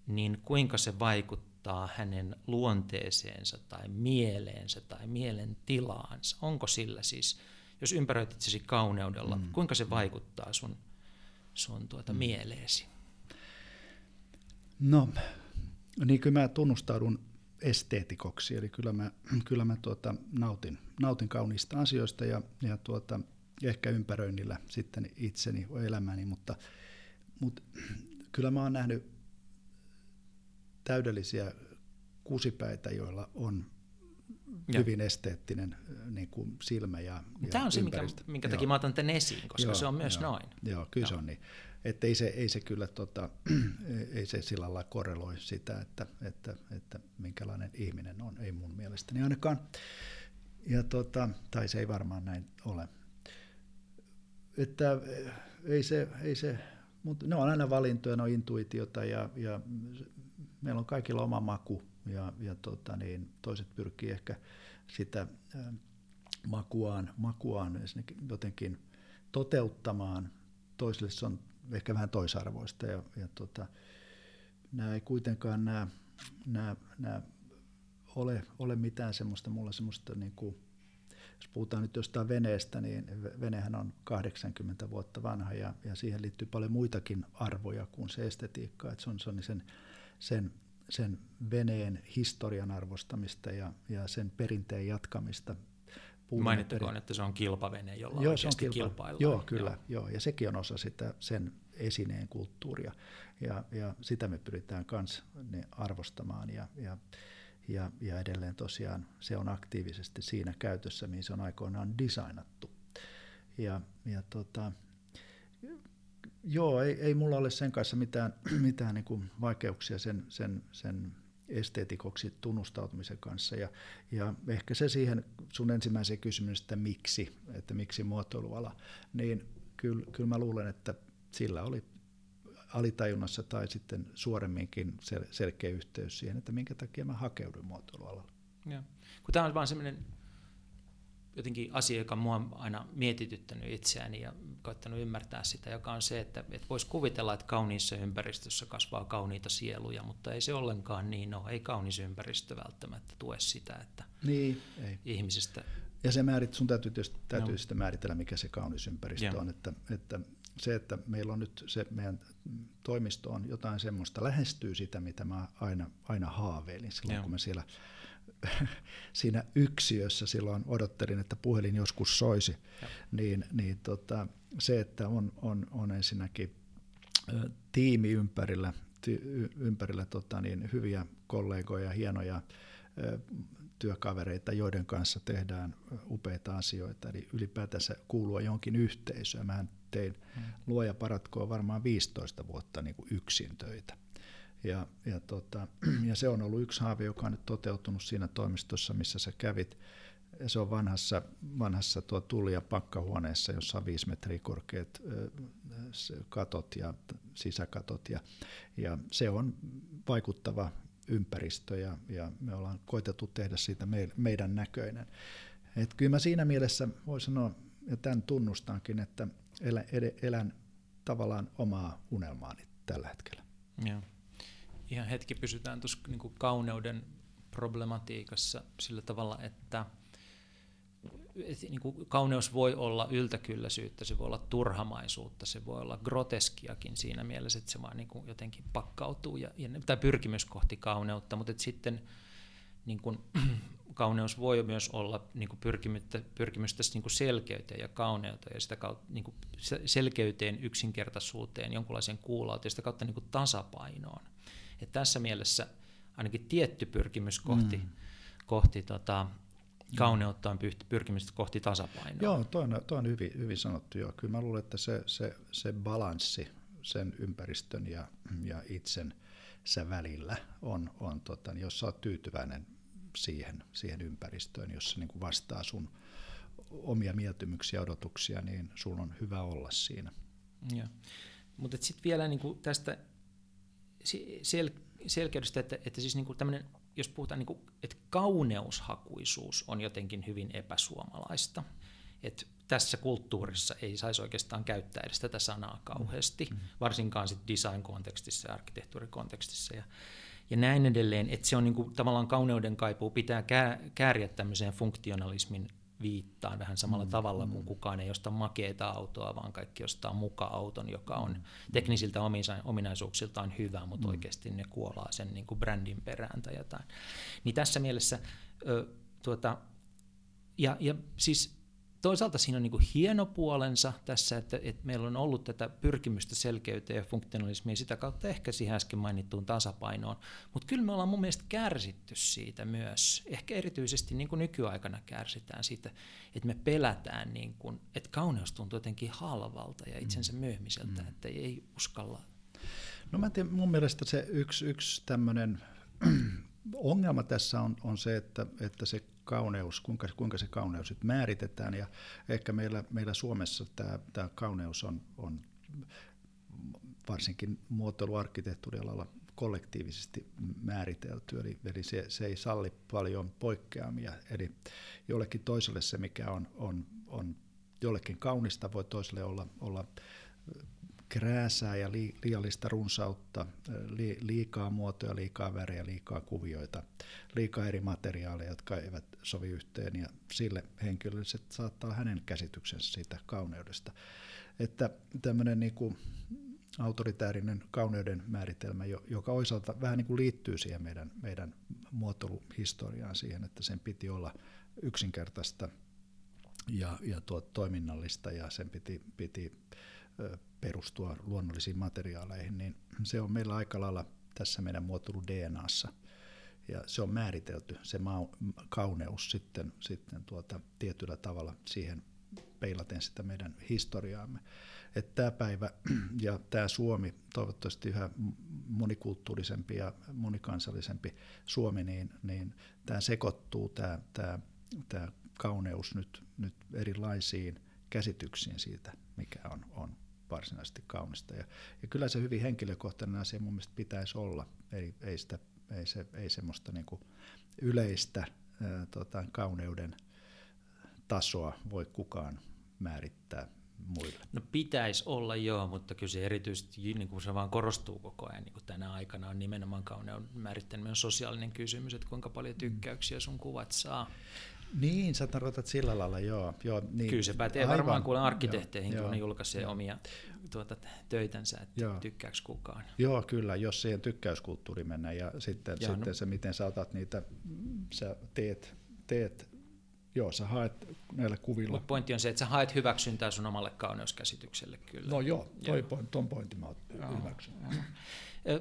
niin kuinka se vaikuttaa hänen luonteeseensa tai mieleensä tai mielen tilaansa? Onko sillä siis, jos ympäröit itsesi kauneudella, mm. kuinka se vaikuttaa sun, sun tuota mm. mieleesi? No, niin kyllä mä tunnustaudun esteetikoksi, eli kyllä mä, kyllä mä tuota, nautin, nautin kauniista asioista ja, ja tuota, ehkä ympäröinnillä sitten itseni elämäni, mutta, mutta kyllä mä oon nähnyt täydellisiä kusipäitä, joilla on ja. hyvin esteettinen niin kuin silmä ja Tämä on se, minkä, minkä takia Joo. mä otan tämän esiin, koska Joo, se on myös jo. noin. Joo, kyllä Joo. se on niin. Että ei se, ei se kyllä tota, ei se sillä lailla korreloi sitä, että, että, että minkälainen ihminen on, ei mun mielestäni ainakaan. Ja tota, tai se ei varmaan näin ole. Että ei se, ei se mutta ne on aina valintoja, ne on intuitiota ja, ja meillä on kaikilla oma maku ja, ja tota niin, toiset pyrkii ehkä sitä makuaan, makuaan jotenkin toteuttamaan. Toisille se on ehkä vähän toisarvoista ja, ja tota, nämä ei kuitenkaan nämä, nämä, nämä ole, ole mitään semmoista, mulla semmoista niin kuin, jos puhutaan nyt jostain veneestä, niin venehän on 80 vuotta vanha ja, ja siihen liittyy paljon muitakin arvoja kuin se estetiikka, että se on, se on sen, sen, sen veneen historian arvostamista ja, ja sen perinteen jatkamista Mainittakoon, perin... että se on kilpavene, jolla joo, se on kilpa... kilpaillaan. Joo, kyllä. Joo. joo. Ja sekin on osa sitä, sen esineen kulttuuria. Ja, ja sitä me pyritään myös arvostamaan. Ja, ja, ja, ja edelleen tosiaan se on aktiivisesti siinä käytössä, mihin se on aikoinaan designattu. Ja, ja tota, joo, ei, ei mulla ole sen kanssa mitään, mitään niin kuin vaikeuksia sen, sen, sen esteetikoksi tunnustautumisen kanssa. Ja, ja ehkä se siihen sun ensimmäiseen kysymykseen, että miksi, että miksi muotoiluala, niin kyllä, kyllä mä luulen, että sillä oli alitajunnassa tai sitten suoremminkin sel- selkeä yhteys siihen, että minkä takia mä hakeuduin muotoilualalle. Ja. Kun tämä on vain semmoinen jotenkin asia, joka mua on aina mietityttänyt itseäni ja koittanut ymmärtää sitä, joka on se, että, että voisi kuvitella, että kauniissa ympäristössä kasvaa kauniita sieluja, mutta ei se ollenkaan niin ole. Ei kaunis ympäristö välttämättä tue sitä, että niin, ei. ihmisestä... Ja se määrit, sun täytyy, tietysti, täytyy no. sitten määritellä, mikä se kaunis ympäristö ja. on. Että, että se, että meillä on nyt se meidän toimisto on jotain semmoista, lähestyy sitä, mitä mä aina, aina haaveilin silloin, ja. kun mä siellä siinä yksiössä silloin odottelin, että puhelin joskus soisi, niin, niin tota, se, että on, on, on ensinnäkin tiimi ympärillä, ty, ympärillä tota, niin hyviä kollegoja, hienoja työkavereita, joiden kanssa tehdään upeita asioita, eli ylipäätänsä kuulua johonkin yhteisöön. Mä tein luoja paratkoon varmaan 15 vuotta niin kuin yksin töitä. Ja, ja, tota, ja se on ollut yksi haave, joka on nyt toteutunut siinä toimistossa, missä sä kävit. Ja se on vanhassa, vanhassa tuo tuli- ja pakkahuoneessa, jossa on viisi metriä korkeat katot ja sisäkatot. Ja, ja se on vaikuttava ympäristö ja, ja me ollaan koitettu tehdä siitä me, meidän näköinen. Et kyllä mä siinä mielessä voin sanoa, ja tämän tunnustankin, että elän, elän tavallaan omaa unelmaani tällä hetkellä. Joo ihan hetki pysytään tuossa niin kauneuden problematiikassa sillä tavalla, että et, niin kuin kauneus voi olla yltäkylläisyyttä, se voi olla turhamaisuutta, se voi olla groteskiakin siinä mielessä, että se vaan niin kuin jotenkin pakkautuu, ja, ja, tai pyrkimys kohti kauneutta, mutta sitten niin kuin, kauneus voi myös olla niin kuin pyrkimystä, pyrkimystä niin kuin selkeyteen ja kauneuteen ja sitä kautta niin kuin selkeyteen, yksinkertaisuuteen, jonkunlaiseen kuulauteen ja sitä kautta niin kuin tasapainoon. Et tässä mielessä ainakin tietty pyrkimys kohti, mm. kohti tota, kauneutta on pyrkimys kohti tasapainoa. Joo, toi on, toi on hyvin, hyvin sanottu. Joo. Kyllä mä luulen, että se, se, se balanssi sen ympäristön ja, ja itsen välillä on, on tota, niin jos sä oot tyytyväinen siihen, siihen ympäristöön, jossa niin kuin vastaa sun omia mieltymyksiä ja odotuksia, niin sulla on hyvä olla siinä. Mutta sitten vielä niin kuin tästä sel- selkeydestä, että, että siis niin kuin tämmönen, jos puhutaan, niin kuin, että kauneushakuisuus on jotenkin hyvin epäsuomalaista. Että tässä kulttuurissa ei saisi oikeastaan käyttää edes tätä sanaa kauheasti, mm. varsinkaan sit design-kontekstissa ja arkkitehtuurikontekstissa. Ja, ja näin edelleen, että se on niin kuin, tavallaan kauneuden kaipuu pitää kääriä tämmöiseen funktionalismin viittaan vähän samalla mm, tavalla, mm. kun kukaan ei osta makeeta autoa, vaan kaikki ostaa muka-auton, joka on mm. teknisiltä ominaisuuksiltaan hyvä, mutta mm. oikeasti ne kuolaa sen niin kuin brändin perään tai jotain. Niin tässä mielessä, ö, tuota, ja, ja siis toisaalta siinä on niin kuin hieno puolensa tässä, että, että meillä on ollut tätä pyrkimystä selkeyteen ja funktionalismia ja sitä kautta ehkä siihen äsken mainittuun tasapainoon. Mutta kyllä me ollaan mun mielestä kärsitty siitä myös. Ehkä erityisesti niin kuin nykyaikana kärsitään siitä, että me pelätään, niin kuin, että kauneus tuntuu jotenkin halvalta ja itsensä mm. myöhmiseltä, mm. että ei uskalla. No mä tiedän, mun mielestä se yksi, yksi tämmöinen ongelma tässä on, on se, että, että se kauneus, kuinka, kuinka se kauneus sitten määritetään. Ja ehkä meillä, meillä Suomessa tämä, tämä kauneus on, on varsinkin muotoiluarkkitehtuurialalla kollektiivisesti määritelty, eli, eli se, se ei salli paljon poikkeamia. Eli jollekin toiselle se, mikä on, on, on jollekin kaunista, voi toiselle olla, olla krääsää ja liiallista runsautta, liikaa muotoja, liikaa värejä, liikaa kuvioita, liikaa eri materiaaleja, jotka eivät sovi yhteen ja sille henkilölle se saattaa hänen käsityksensä siitä kauneudesta. Että tämmöinen niin kuin autoritäärinen kauneuden määritelmä, joka oisalta vähän niin kuin liittyy siihen meidän, meidän muotoiluhistoriaan siihen, että sen piti olla yksinkertaista ja, ja tuo toiminnallista ja sen piti, piti perustua luonnollisiin materiaaleihin, niin se on meillä aika lailla tässä meidän muotoilu DNAssa. Ja se on määritelty, se kauneus sitten, sitten tuota, tietyllä tavalla siihen peilaten sitä meidän historiaamme. Että tämä päivä ja tämä Suomi, toivottavasti yhä monikulttuurisempi ja monikansallisempi Suomi, niin, niin tämä sekoittuu, tämä, tämä, tämä kauneus nyt, nyt erilaisiin käsityksiin siitä, mikä on, on varsinaisesti kaunista. Ja, ja kyllä se hyvin henkilökohtainen asia mun mielestä pitäisi olla, ei, ei, sitä, ei, se, ei semmoista niin kuin yleistä ää, tota, kauneuden tasoa voi kukaan määrittää muille. No pitäisi olla joo, mutta kyllä se erityisesti niin kuin se vaan korostuu koko ajan. Niin kuin tänä aikana on nimenomaan kauneuden määrittäminen sosiaalinen kysymys, että kuinka paljon mm. tykkäyksiä sun kuvat saa. Niin, sä tarkoitat sillä lailla, joo. joo niin, Kyllä se pätee aivan, varmaan kuulen arkkitehteihin, joo, kun ne julkaisee joo. omia tuota, töitänsä, että joo. tykkääkö kukaan. Joo, kyllä, jos siihen tykkäyskulttuuri mennä ja sitten, ja sitten no. se, miten sä otat niitä, sä teet, teet Joo, sä haet näillä kuvilla. Mut pointti on se, että sä haet hyväksyntää sun omalle kauneuskäsitykselle kyllä. No joo, toi joo. Point, ton pointin mä hyväksyn.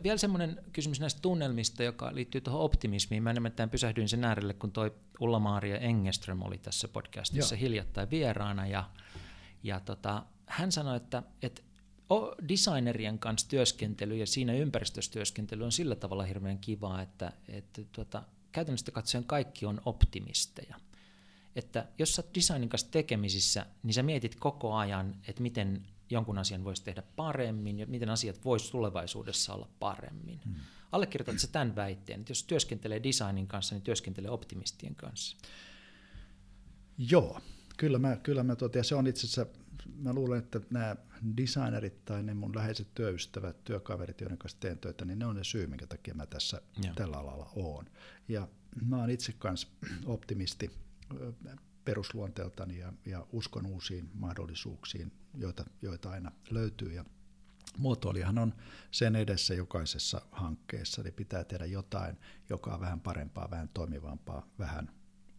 Vielä semmoinen kysymys näistä tunnelmista, joka liittyy tuohon optimismiin. Mä nimittäin pysähdyin sen äärelle, kun toi Ulla-Maaria Engeström oli tässä podcastissa Joo. hiljattain vieraana. Ja, ja tota, hän sanoi, että, että designerien kanssa työskentely ja siinä ympäristössä työskentely on sillä tavalla hirveän kivaa, että, että tuota, käytännössä katsoen kaikki on optimisteja. Että jos sä oot designin kanssa tekemisissä, niin sä mietit koko ajan, että miten jonkun asian voisi tehdä paremmin ja miten asiat voisi tulevaisuudessa olla paremmin. Hmm. Allekirjoitatko sä tämän väitteen, että jos työskentelee designin kanssa, niin työskentelee optimistien kanssa? Joo, kyllä mä, kyllä mä tuota, ja se on itse asiassa, mä luulen, että nämä designerit tai ne mun läheiset työystävät, työkaverit, joiden kanssa teen töitä, niin ne on ne syy, minkä takia mä tässä Joo. tällä alalla oon. Ja mä oon itse kanssa optimisti perusluonteeltani ja, ja uskon uusiin mahdollisuuksiin, joita, joita aina löytyy. Ja muotoilijahan on sen edessä jokaisessa hankkeessa, eli pitää tehdä jotain, joka on vähän parempaa, vähän toimivampaa, vähän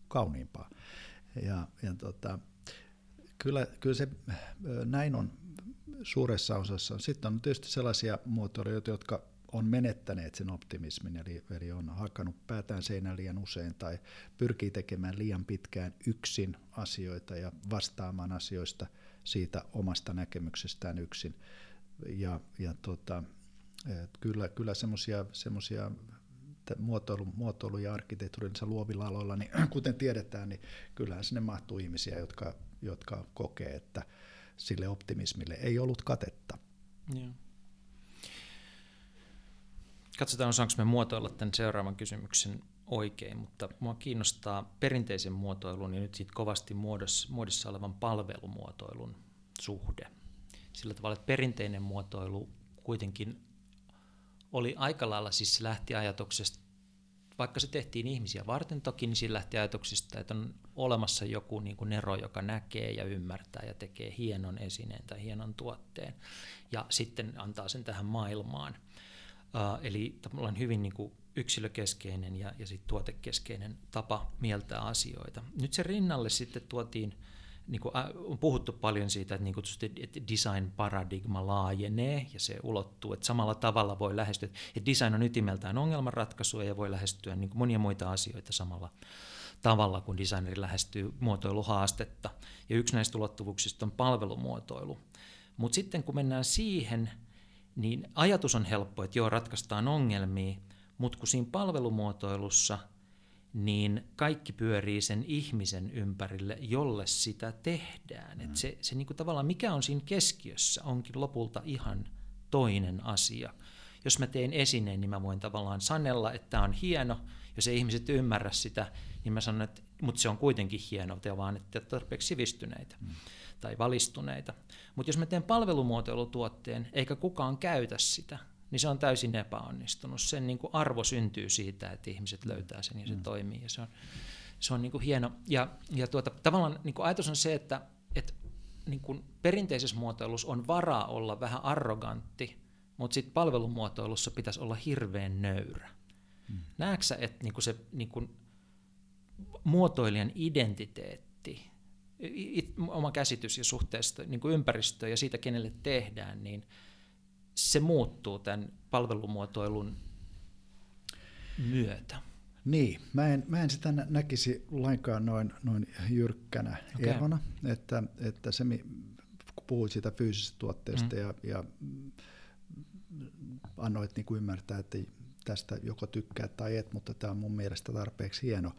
kauniimpaa. Ja, ja tota, kyllä, kyllä se näin on suuressa osassa. Sitten on tietysti sellaisia muotoilijoita, jotka on menettäneet sen optimismin, eli, eli on hakannut päätään seinään liian usein tai pyrkii tekemään liian pitkään yksin asioita ja vastaamaan asioista siitä omasta näkemyksestään yksin. Ja, ja tota, kyllä kyllä semmoisia muotoilu, muotoilu- ja arkkitehtuurillisilla luovilla aloilla, niin kuten tiedetään, niin kyllähän sinne mahtuu ihmisiä, jotka, jotka kokee, että sille optimismille ei ollut katetta. Joo. Katsotaan, osaanko me muotoilla tämän seuraavan kysymyksen oikein, mutta mua kiinnostaa perinteisen muotoilun ja nyt siitä kovasti muodossa, muodossa olevan palvelumuotoilun suhde. Sillä tavalla, että perinteinen muotoilu kuitenkin oli aika lailla, siis lähti ajatuksesta, vaikka se tehtiin ihmisiä varten toki, niin siinä lähti ajatuksesta, että on olemassa joku niin kuin Nero, joka näkee ja ymmärtää ja tekee hienon esineen tai hienon tuotteen ja sitten antaa sen tähän maailmaan. Eli tavallaan hyvin niin kuin yksilökeskeinen ja, ja sit tuotekeskeinen tapa mieltää asioita. Nyt se rinnalle sitten tuotiin niin kuin, on puhuttu paljon siitä, että, niin kuin, että design-paradigma laajenee ja se ulottuu, että samalla tavalla voi lähestyä, että design on ytimeltään ongelmanratkaisua ja voi lähestyä niin kuin monia muita asioita samalla tavalla, kun designeri lähestyy muotoiluhaastetta. Ja yksi näistä ulottuvuuksista on palvelumuotoilu. Mutta sitten kun mennään siihen, niin ajatus on helppo, että joo, ratkaistaan ongelmia, mutta kun siinä palvelumuotoilussa – niin kaikki pyörii sen ihmisen ympärille, jolle sitä tehdään. Mm. Et se, se niinku tavallaan, mikä on siinä keskiössä, onkin lopulta ihan toinen asia. Jos mä teen esineen, niin mä voin tavallaan sanella, että tämä on hieno. Jos ei ihmiset ymmärrä sitä, niin mä sanon, että mutta se on kuitenkin hienoa, te vaan että tarpeeksi sivistyneitä mm. Tai valistuneita. Mutta jos mä teen palvelumuotoilutuotteen, eikä kukaan käytä sitä, niin se on täysin epäonnistunut. Sen niin kuin arvo syntyy siitä, että ihmiset löytää sen ja se mm. toimii. Ja se on, se on niin kuin hieno. Ja, ja tuota, tavallaan niin kuin ajatus on se, että, että niin kuin perinteisessä muotoilussa on varaa olla vähän arrogantti, mutta sitten palvelumuotoilussa pitäisi olla hirveän nöyrä. Mm. Näetkö että niin kuin se niin kuin muotoilijan identiteetti, it, oma käsitys ja suhteesta niin kuin ympäristöön ja siitä, kenelle tehdään, niin – se muuttuu tämän palvelumuotoilun myötä. Niin, mä en, mä en sitä näkisi lainkaan noin, noin jyrkkänä okay. erona, että, että se, kun puhuit siitä fyysisestä tuotteesta mm. ja, ja annoit niin kuin ymmärtää, että tästä joko tykkää tai et, mutta tämä on mun mielestä tarpeeksi hieno,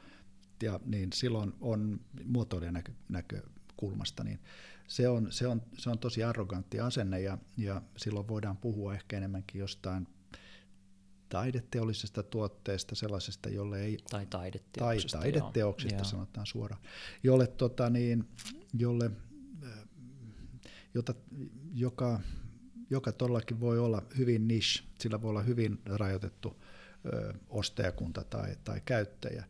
ja niin silloin on muotoilijan näkö, näkökulmasta, niin se on, se on, se on tosi arrogantti asenne ja, ja silloin voidaan puhua ehkä enemmänkin jostain taideteollisesta tuotteesta, sellaisesta, jolle ei... Tai taideteoksesta. Tai taideteoksesta joo. sanotaan suoraan. Jolle, tota, niin, jolle, äh, jota, joka, joka todellakin voi olla hyvin niche, sillä voi olla hyvin rajoitettu ö, ostajakunta tai, tai käyttäjä.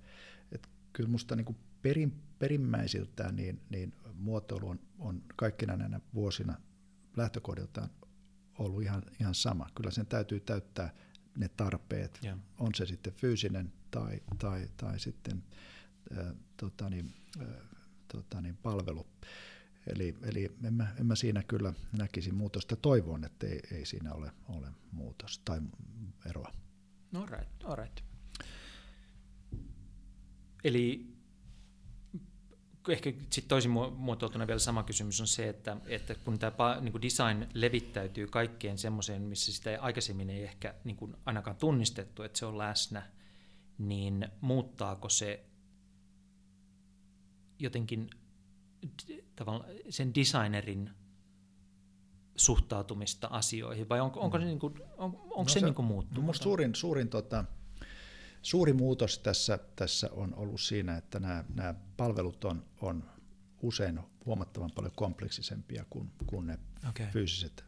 Kyllä minusta niin perin, perimmäisiltään niin, niin muotoilu on, on kaikkina näinä vuosina lähtökohdiltaan ollut ihan, ihan sama. Kyllä sen täytyy täyttää ne tarpeet, yeah. on se sitten fyysinen tai, tai, tai sitten äh, tota niin, äh, tota niin, palvelu. Eli, eli en, mä, en mä siinä kyllä näkisi muutosta. Toivon, että ei, ei siinä ole, ole muutos tai eroa. No right, all right. Eli ehkä sitten toisin muotoiltuna vielä sama kysymys on se, että, että kun tämä niin design levittäytyy kaikkeen semmoiseen, missä sitä ei aikaisemmin ei ehkä niin kuin ainakaan tunnistettu, että se on läsnä, niin muuttaako se jotenkin tavallaan sen designerin suhtautumista asioihin, vai onko, onko se, niin kuin, on, onko no se, se niin kuin muuttunut? Suurin, suurin tota, Suuri muutos tässä, tässä on ollut siinä, että nämä, nämä palvelut on, on usein huomattavan paljon kompleksisempia kuin, kuin ne okay. fyysiset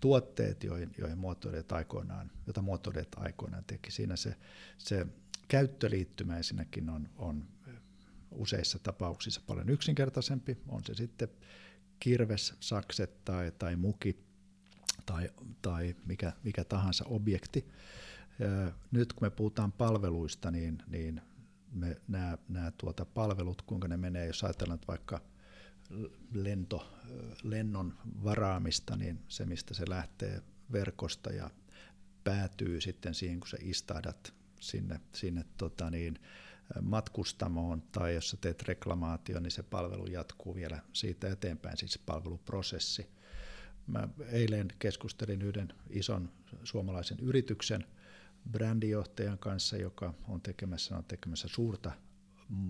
tuotteet, joihin, joihin muotoilijat aikoinaan, jota muotoilijat aikoinaan teki. Siinä se, se käyttöliittymä ensinnäkin on, on useissa tapauksissa paljon yksinkertaisempi, on se sitten kirves, sakset tai, tai muki tai, tai mikä, mikä tahansa objekti nyt kun me puhutaan palveluista, niin, niin me, nämä, nämä tuota palvelut, kuinka ne menee, jos ajatellaan vaikka lento, lennon varaamista, niin se mistä se lähtee verkosta ja päätyy sitten siihen, kun sä istahdat sinne, sinne tota niin, matkustamoon tai jos sä teet reklamaation, niin se palvelu jatkuu vielä siitä eteenpäin, siis se palveluprosessi. Mä eilen keskustelin yhden ison suomalaisen yrityksen brändijohtajan kanssa, joka on tekemässä, on tekemässä suurta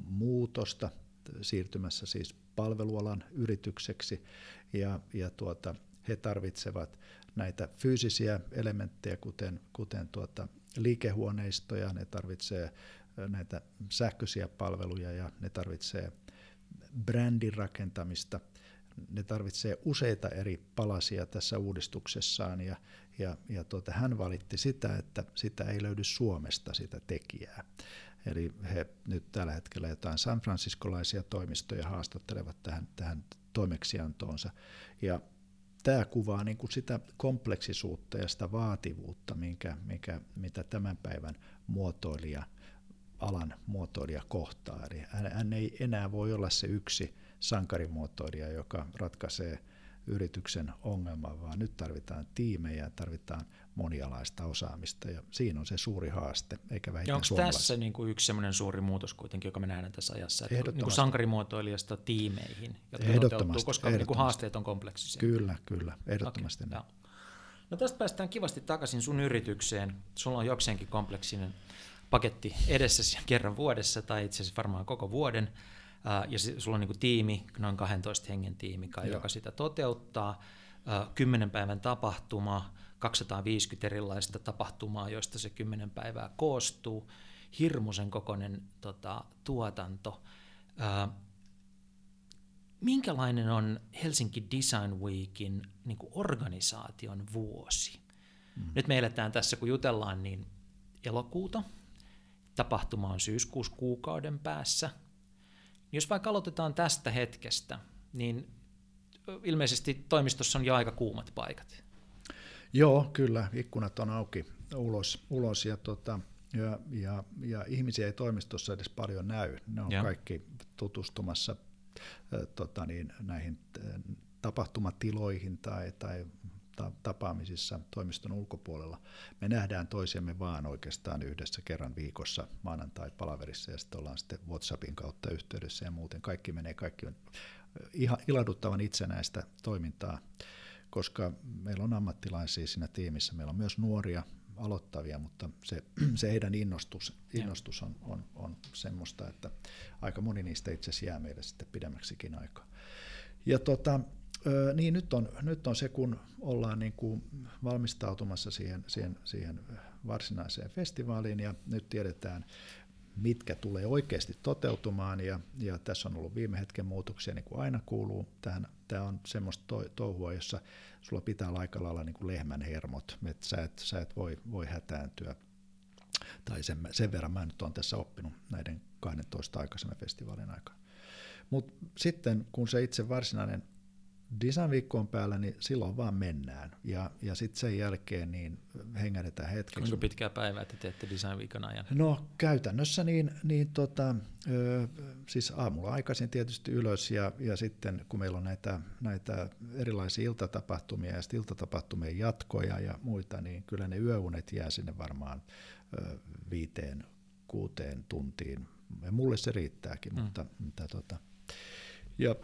muutosta, siirtymässä siis palvelualan yritykseksi, ja, ja tuota, he tarvitsevat näitä fyysisiä elementtejä, kuten, kuten tuota, liikehuoneistoja, ne tarvitsee näitä sähköisiä palveluja ja ne tarvitsee brändin rakentamista. Ne tarvitsee useita eri palasia tässä uudistuksessaan ja, ja, ja tuota, hän valitti sitä, että sitä ei löydy Suomesta sitä tekijää. Eli he nyt tällä hetkellä jotain San Franciscolaisia toimistoja haastattelevat tähän, tähän toimeksiantoonsa. Ja tämä kuvaa niin kuin sitä kompleksisuutta ja sitä vaativuutta, minkä, mikä, mitä tämän päivän muotoilija, alan muotoilija kohtaa. Eli hän, hän ei enää voi olla se yksi sankarimuotoilija, joka ratkaisee yrityksen ongelman, vaan nyt tarvitaan tiimejä, tarvitaan monialaista osaamista ja siinä on se suuri haaste, eikä vähiten onko tässä niin kuin yksi semmoinen suuri muutos kuitenkin, joka me nähdään tässä ajassa, että niin kuin sankarimuotoilijasta tiimeihin, jotka toteutuu, koska niin kuin haasteet on kompleksisia? Kyllä, kyllä, ehdottomasti. Okay, no tästä päästään kivasti takaisin sun yritykseen. Sulla on jokseenkin kompleksinen paketti edessä kerran vuodessa tai itse asiassa varmaan koko vuoden. Ja sulla on niin kuin tiimi, noin 12 hengen tiimi, joka sitä toteuttaa. Kymmenen päivän tapahtuma, 250 erilaista tapahtumaa, joista se 10 päivää koostuu, hirmuisen kokoinen tota, tuotanto. Ää, minkälainen on Helsinki Design Weekin niin kuin organisaation vuosi? Mm. Nyt me eletään tässä, kun jutellaan, niin elokuuta. Tapahtuma on syyskuussa kuukauden päässä. Jos vaikka aloitetaan tästä hetkestä, niin ilmeisesti toimistossa on jo aika kuumat paikat. Joo, kyllä, ikkunat on auki ulos, ulos ja, tota, ja, ja, ja ihmisiä ei toimistossa edes paljon näy. Ne on ja. kaikki tutustumassa äh, tota niin, näihin tapahtumatiloihin tai, tai tapaamisissa toimiston ulkopuolella. Me nähdään toisemme vaan oikeastaan yhdessä kerran viikossa maanantai-palaverissa ja sitten ollaan sitten WhatsAppin kautta yhteydessä ja muuten kaikki menee, kaikki on ihan ilahduttavan itsenäistä toimintaa koska meillä on ammattilaisia siinä tiimissä, meillä on myös nuoria aloittavia, mutta se, se heidän innostus, innostus on, on, on semmoista, että aika moni niistä itse asiassa jää meille sitten pidemmäksikin aikaa. Ja tota, niin nyt on, nyt on se, kun ollaan niin kuin valmistautumassa siihen, siihen, siihen varsinaiseen festivaaliin ja nyt tiedetään, mitkä tulee oikeasti toteutumaan ja, ja tässä on ollut viime hetken muutoksia niin kuin aina kuuluu. Tähän, tämä on semmoista to, touhua, jossa sulla pitää olla aika lailla niin kuin lehmän hermot, että sä et, sä et voi, voi hätääntyä. Tai sen, sen verran mä nyt olen tässä oppinut näiden 12 aikaisemman festivaalin aikana. Mutta sitten kun se itse varsinainen Design viikko on päällä, niin silloin vaan mennään. Ja, ja sitten sen jälkeen niin hengähdetään hetkeksi. Kuinka pitkää päivää te teette Design viikon ajan? No käytännössä niin, niin tota, ö, siis aamulla aikaisin tietysti ylös ja, ja sitten kun meillä on näitä, näitä erilaisia iltatapahtumia ja iltatapahtumien jatkoja ja muita, niin kyllä ne yöunet jää sinne varmaan ö, viiteen, kuuteen tuntiin. Ja mulle se riittääkin, mm. mutta, mutta tota, ja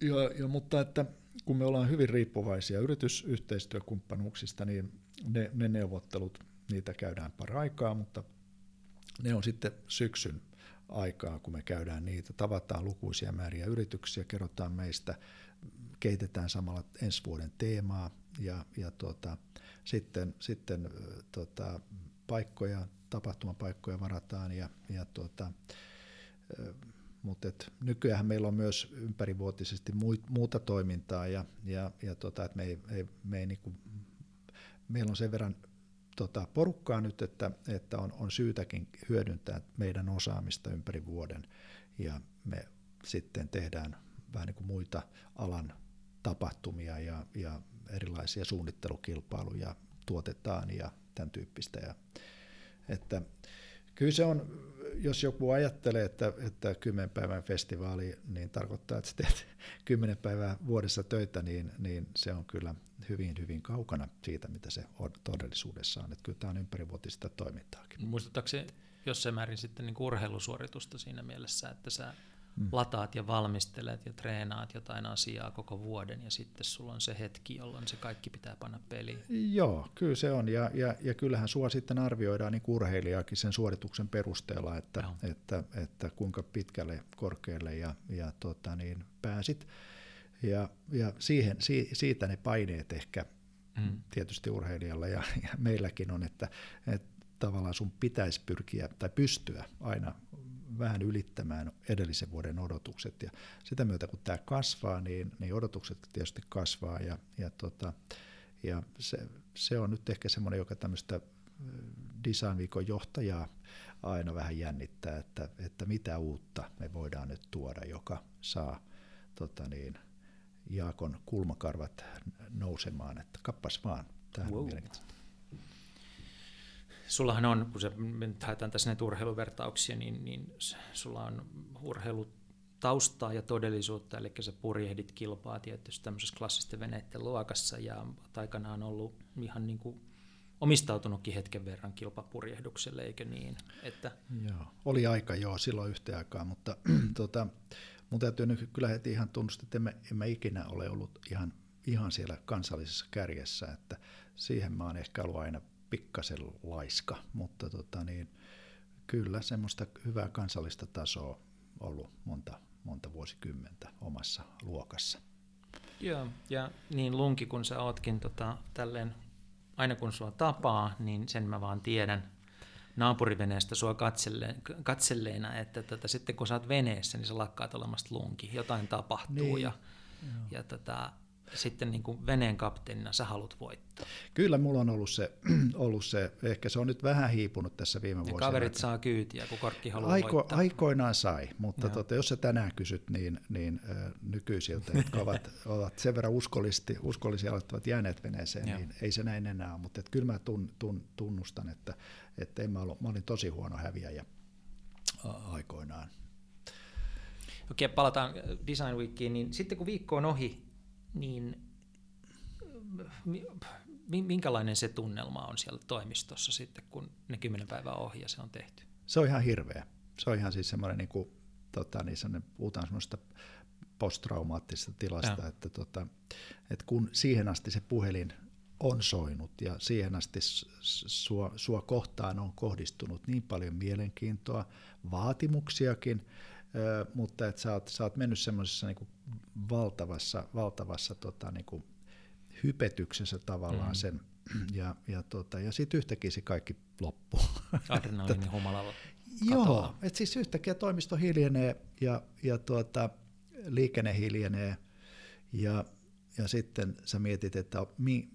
ja, ja, mutta että kun me ollaan hyvin riippuvaisia yritysyhteistyökumppanuuksista, niin ne, ne neuvottelut, niitä käydään paraikaa, mutta ne on sitten syksyn aikaa, kun me käydään niitä, tavataan lukuisia määriä yrityksiä, kerrotaan meistä, kehitetään samalla ensi vuoden teemaa ja, ja tuota, sitten, sitten tuota, paikkoja, tapahtumapaikkoja varataan ja, ja tuota, mutta nykyään meillä on myös ympärivuotisesti muuta toimintaa ja, ja, ja tota, että me ei, ei, me ei niinku, meillä on sen verran tota, porukkaa nyt, että, että on, on syytäkin hyödyntää meidän osaamista ympäri vuoden ja me sitten tehdään vähän niin kuin muita alan tapahtumia ja, ja erilaisia suunnittelukilpailuja tuotetaan ja tämän tyyppistä. Ja, että kyllä se on jos joku ajattelee, että, että kymmenen päivän festivaali niin tarkoittaa, että teet kymmenen päivää vuodessa töitä, niin, niin se on kyllä hyvin, hyvin kaukana siitä, mitä se on todellisuudessa on. Että kyllä tämä on ympärivuotista toimintaakin. Muistuttaako se jossain määrin sitten niin urheilusuoritusta siinä mielessä, että sä mm. lataat ja valmistelet ja treenaat jotain asiaa koko vuoden ja sitten sulla on se hetki, jolloin se kaikki pitää panna peliin. Joo, kyllä se on ja, ja, ja kyllähän sua sitten arvioidaan niin urheilijakin sen suorituksen perusteella, että, että, että, kuinka pitkälle, korkealle ja, ja tota niin, pääsit. Ja, ja siihen, siitä ne paineet ehkä mm. tietysti urheilijalla ja, ja meilläkin on, että, että tavallaan sun pitäisi pyrkiä tai pystyä aina vähän ylittämään edellisen vuoden odotukset. Ja sitä myötä kun tämä kasvaa, niin, niin odotukset tietysti kasvaa ja, ja, tota, ja se, se on nyt ehkä semmoinen, joka tämmöistä Design johtajaa aina vähän jännittää, että, että mitä uutta me voidaan nyt tuoda, joka saa tota niin, Jaakon kulmakarvat nousemaan, että kappas vaan, tämä wow. mielenkiintoista. Sullahan on, kun se, me haetaan tässä näitä urheiluvertauksia, niin, niin sulla on urheilutaustaa ja todellisuutta, eli sä purjehdit kilpaa tietysti tämmöisessä klassisten veneiden luokassa ja aikanaan ollut ihan niin kuin omistautunutkin hetken verran kilpapurjehdukselle, eikö niin? Että... Joo, oli aika joo silloin yhteen aikaan, mutta tota, mun täytyy nyt kyllä heti ihan tunnustaa, että en mä ikinä ole ollut ihan, ihan siellä kansallisessa kärjessä, että siihen mä oon ehkä ollut aina pikkasen laiska, mutta tota niin, kyllä semmoista hyvää kansallista tasoa ollut monta, monta vuosikymmentä omassa luokassa. Joo, ja niin lunki kun sä ootkin tota, tälleen, aina kun sua tapaa, niin sen mä vaan tiedän naapuriveneestä sua katselleen, katselleena, että tota, sitten kun sä oot veneessä, niin sä lakkaat olemasta lunki, jotain tapahtuu niin. ja, ja tota, sitten niin kuin veneen kapteenina sä haluat voittaa? Kyllä mulla on ollut se, ollut se, ehkä se on nyt vähän hiipunut tässä viime vuosina. kaverit että... saa kyytiä, kun korkki haluaa Aiko, voittaa. Aikoinaan sai, mutta tota, jos sä tänään kysyt, niin, niin äh, nykyisiltä, jotka ovat, ovat sen verran uskollisesti, uskollisia aloittavat jääneet veneeseen, niin ei se näin enää ole. Mutta et kyllä mä tun, tun, tunnustan, että, että en mä, ollut, mä olin tosi huono häviäjä aikoinaan. Okei, palataan Design Weekiin, niin sitten kun viikko on ohi, niin minkälainen se tunnelma on siellä toimistossa sitten, kun ne kymmenen päivää ohi ja se on tehty? Se on ihan hirveä. Se on ihan siis semmoinen, niin kuin, tota, niin semmoinen, puhutaan semmoista posttraumaattisesta tilasta, ja. että, tota, että kun siihen asti se puhelin on soinut ja siihen asti sua, sua kohtaan on kohdistunut niin paljon mielenkiintoa, vaatimuksiakin, mutta että sä oot, sä oot mennyt semmoisessa niin valtavassa, valtavassa tota, niin kuin hypetyksessä tavallaan mm. sen, ja, ja, tota, ja sitten yhtäkkiä se kaikki loppuu. Adrenaliini humalalla Joo, että siis yhtäkkiä toimisto hiljenee ja, ja tuota, liikenne hiljenee ja, ja sitten sä mietit, että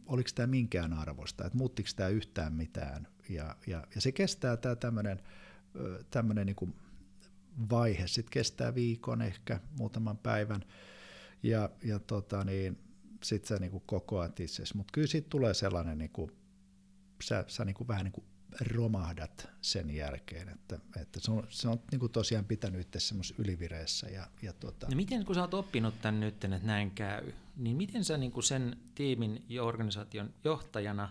oliko tämä minkään arvosta, että muuttiko tämä yhtään mitään. Ja, ja, ja se kestää tämä tämmöinen niin vaihe, sitten kestää viikon ehkä, muutaman päivän ja, ja tota niin, sitten sä niin kokoat itsesi. Mutta kyllä siitä tulee sellainen, niin kuin, sä, sä niin kuin vähän niin kuin romahdat sen jälkeen, että, että se on, se on niin kuin tosiaan pitänyt itse semmoisessa ylivireessä. Ja, ja tuota... no miten, kun sä oot oppinut tämän nyt, että näin käy, niin miten sä niin kuin sen tiimin ja organisaation johtajana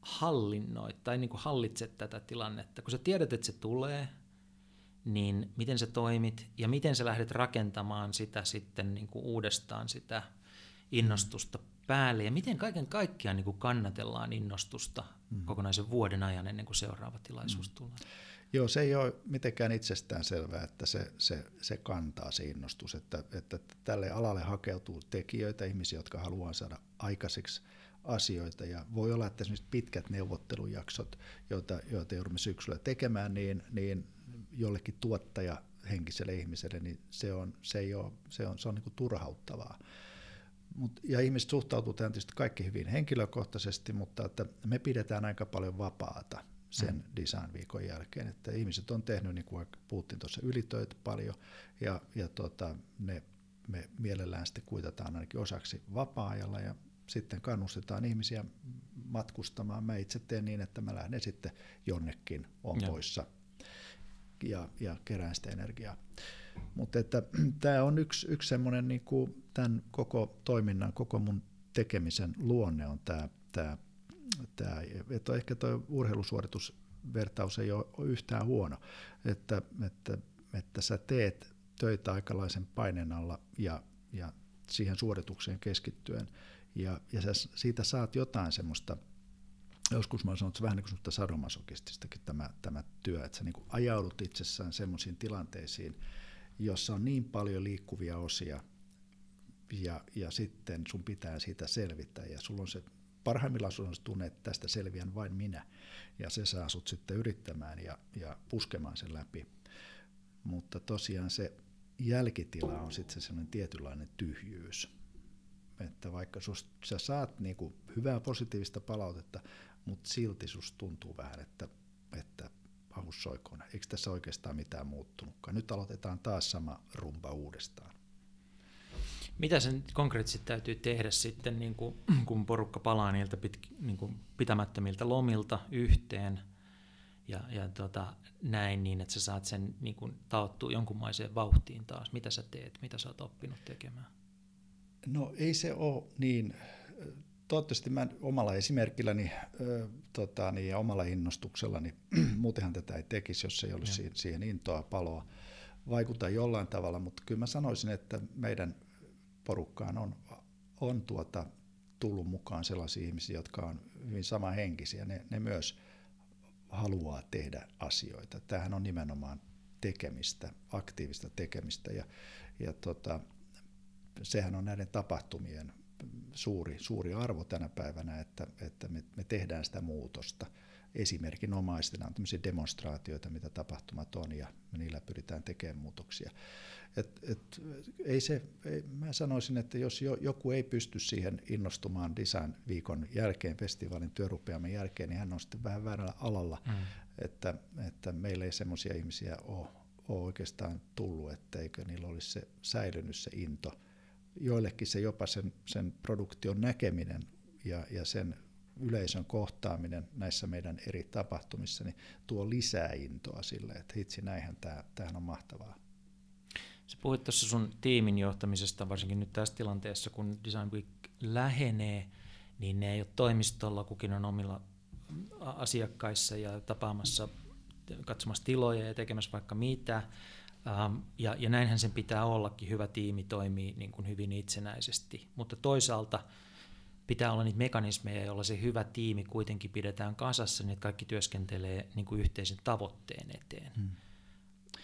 hallinnoit tai niin kuin hallitset tätä tilannetta, kun sä tiedät, että se tulee, niin miten sä toimit ja miten sä lähdet rakentamaan sitä sitten niin kuin uudestaan sitä innostusta päälle ja miten kaiken kaikkiaan niin kuin kannatellaan innostusta mm. kokonaisen vuoden ajan ennen kuin seuraava tilaisuus mm. tulee. Joo, se ei ole mitenkään itsestään selvää, että se, se, se kantaa se innostus, että, että tälle alalle hakeutuu tekijöitä, ihmisiä, jotka haluaa saada aikaiseksi asioita ja voi olla, että esimerkiksi pitkät neuvottelujaksot, joita, joita joudumme syksyllä tekemään, niin, niin jollekin tuottaja henkiselle ihmiselle, niin se on, se ei ole, se on, se on niin turhauttavaa. Mut, ja ihmiset suhtautuu tähän tietysti kaikki hyvin henkilökohtaisesti, mutta että me pidetään aika paljon vapaata sen mm. design-viikon jälkeen. Että ihmiset on tehnyt, niin kuin puhuttiin tuossa, ylitöitä paljon, ja, ja tota, ne, me mielellään sitten kuitataan ainakin osaksi vapaa-ajalla, ja sitten kannustetaan ihmisiä matkustamaan. Mä itse teen niin, että mä lähden sitten jonnekin, on poissa ja, ja kerään sitä energiaa. Mutta tämä on yksi, yksi semmoinen niin kuin tämän koko toiminnan, koko mun tekemisen luonne on tämä, tämä, tämä että ehkä tuo urheilusuoritusvertaus ei ole yhtään huono, että, että, että sä teet töitä aikalaisen paineen alla ja, ja siihen suoritukseen keskittyen. Ja, ja sä siitä saat jotain semmoista, joskus mä sanon, että se vähän niin kuin sadomasokististakin tämä, tämä työ, että sä niin ajaudut itsessään semmoisiin tilanteisiin, jossa on niin paljon liikkuvia osia, ja, ja sitten sun pitää siitä selvitä, ja sulla on se parhaimmillaan sulla on se tunne, että tästä selviän vain minä, ja se saa sut sitten yrittämään ja, ja puskemaan sen läpi. Mutta tosiaan se jälkitila on sitten se sellainen tietynlainen tyhjyys, että vaikka sä saat niinku hyvää positiivista palautetta, mutta silti susta tuntuu vähän, että, että ahus soikoon, eikö tässä oikeastaan mitään muuttunutkaan. Nyt aloitetaan taas sama rumba uudestaan. Mitä sen konkreettisesti täytyy tehdä sitten, niin kuin, kun porukka palaa niiltä pit, niin kuin pitämättömiltä lomilta yhteen ja, ja tota, näin niin, että sä saat sen niin kuin, taottua jonkunmaiseen vauhtiin taas? Mitä sä teet? Mitä sä oot oppinut tekemään? No ei se ole niin. Toivottavasti mä omalla esimerkilläni ö, tota, niin, ja omalla innostuksellani, muutenhan tätä ei tekisi, jos ei olisi siihen, siihen intoa, paloa, vaikuttaa jollain tavalla, mutta kyllä mä sanoisin, että meidän porukkaan on, on tuota, tullut mukaan sellaisia ihmisiä, jotka on hyvin samahenkisiä. Ne, ne myös haluaa tehdä asioita. Tämähän on nimenomaan tekemistä, aktiivista tekemistä ja, ja tota, sehän on näiden tapahtumien suuri, suuri arvo tänä päivänä, että, että me, me tehdään sitä muutosta esimerkinomaisena on tämmöisiä demonstraatioita, mitä tapahtumat on, ja niillä pyritään tekemään muutoksia. Et, et, ei se, ei, mä sanoisin, että jos jo, joku ei pysty siihen innostumaan Design-viikon jälkeen, festivaalin työrupeaman jälkeen, niin hän on sitten vähän väärällä alalla, mm. että, että meillä ei semmoisia ihmisiä ole, ole oikeastaan tullut, etteikö niillä olisi se säilynyt se into. Joillekin se jopa sen, sen produktion näkeminen ja, ja sen yleisön kohtaaminen näissä meidän eri tapahtumissa niin tuo lisää intoa sille, että hitsi näinhän tämä, tämähän on mahtavaa. Sä puhuit tuossa sun tiimin johtamisesta, varsinkin nyt tässä tilanteessa, kun Design Week lähenee, niin ne ei ole toimistolla, kukin on omilla asiakkaissa ja tapaamassa, katsomassa tiloja ja tekemässä vaikka mitä. Ähm, ja, ja näinhän sen pitää ollakin, hyvä tiimi toimii niin kuin hyvin itsenäisesti, mutta toisaalta – pitää olla niitä mekanismeja, joilla se hyvä tiimi kuitenkin pidetään kasassa, niin että kaikki työskentelee niin kuin yhteisen tavoitteen eteen. Hmm.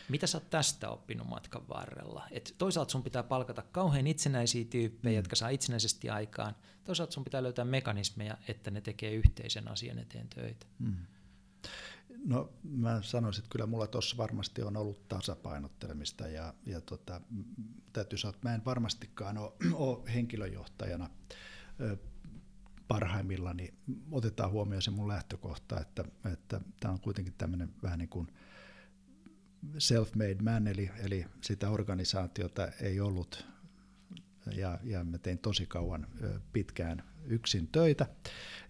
Mitä sä oot tästä oppinut matkan varrella? Et toisaalta sun pitää palkata kauhean itsenäisiä tyyppejä, hmm. jotka saa itsenäisesti aikaan. Toisaalta sun pitää löytää mekanismeja, että ne tekee yhteisen asian eteen töitä. Hmm. No mä sanoisin, että kyllä mulla tuossa varmasti on ollut tasapainottelemista ja, ja tota, täytyy sanoa, että mä en varmastikaan ole, ole henkilöjohtajana parhaimmillani. Otetaan huomioon se mun lähtökohta, että, että tämä on kuitenkin tämmöinen vähän niin kuin self-made man, eli, eli sitä organisaatiota ei ollut, ja, ja mä tein tosi kauan pitkään yksin töitä.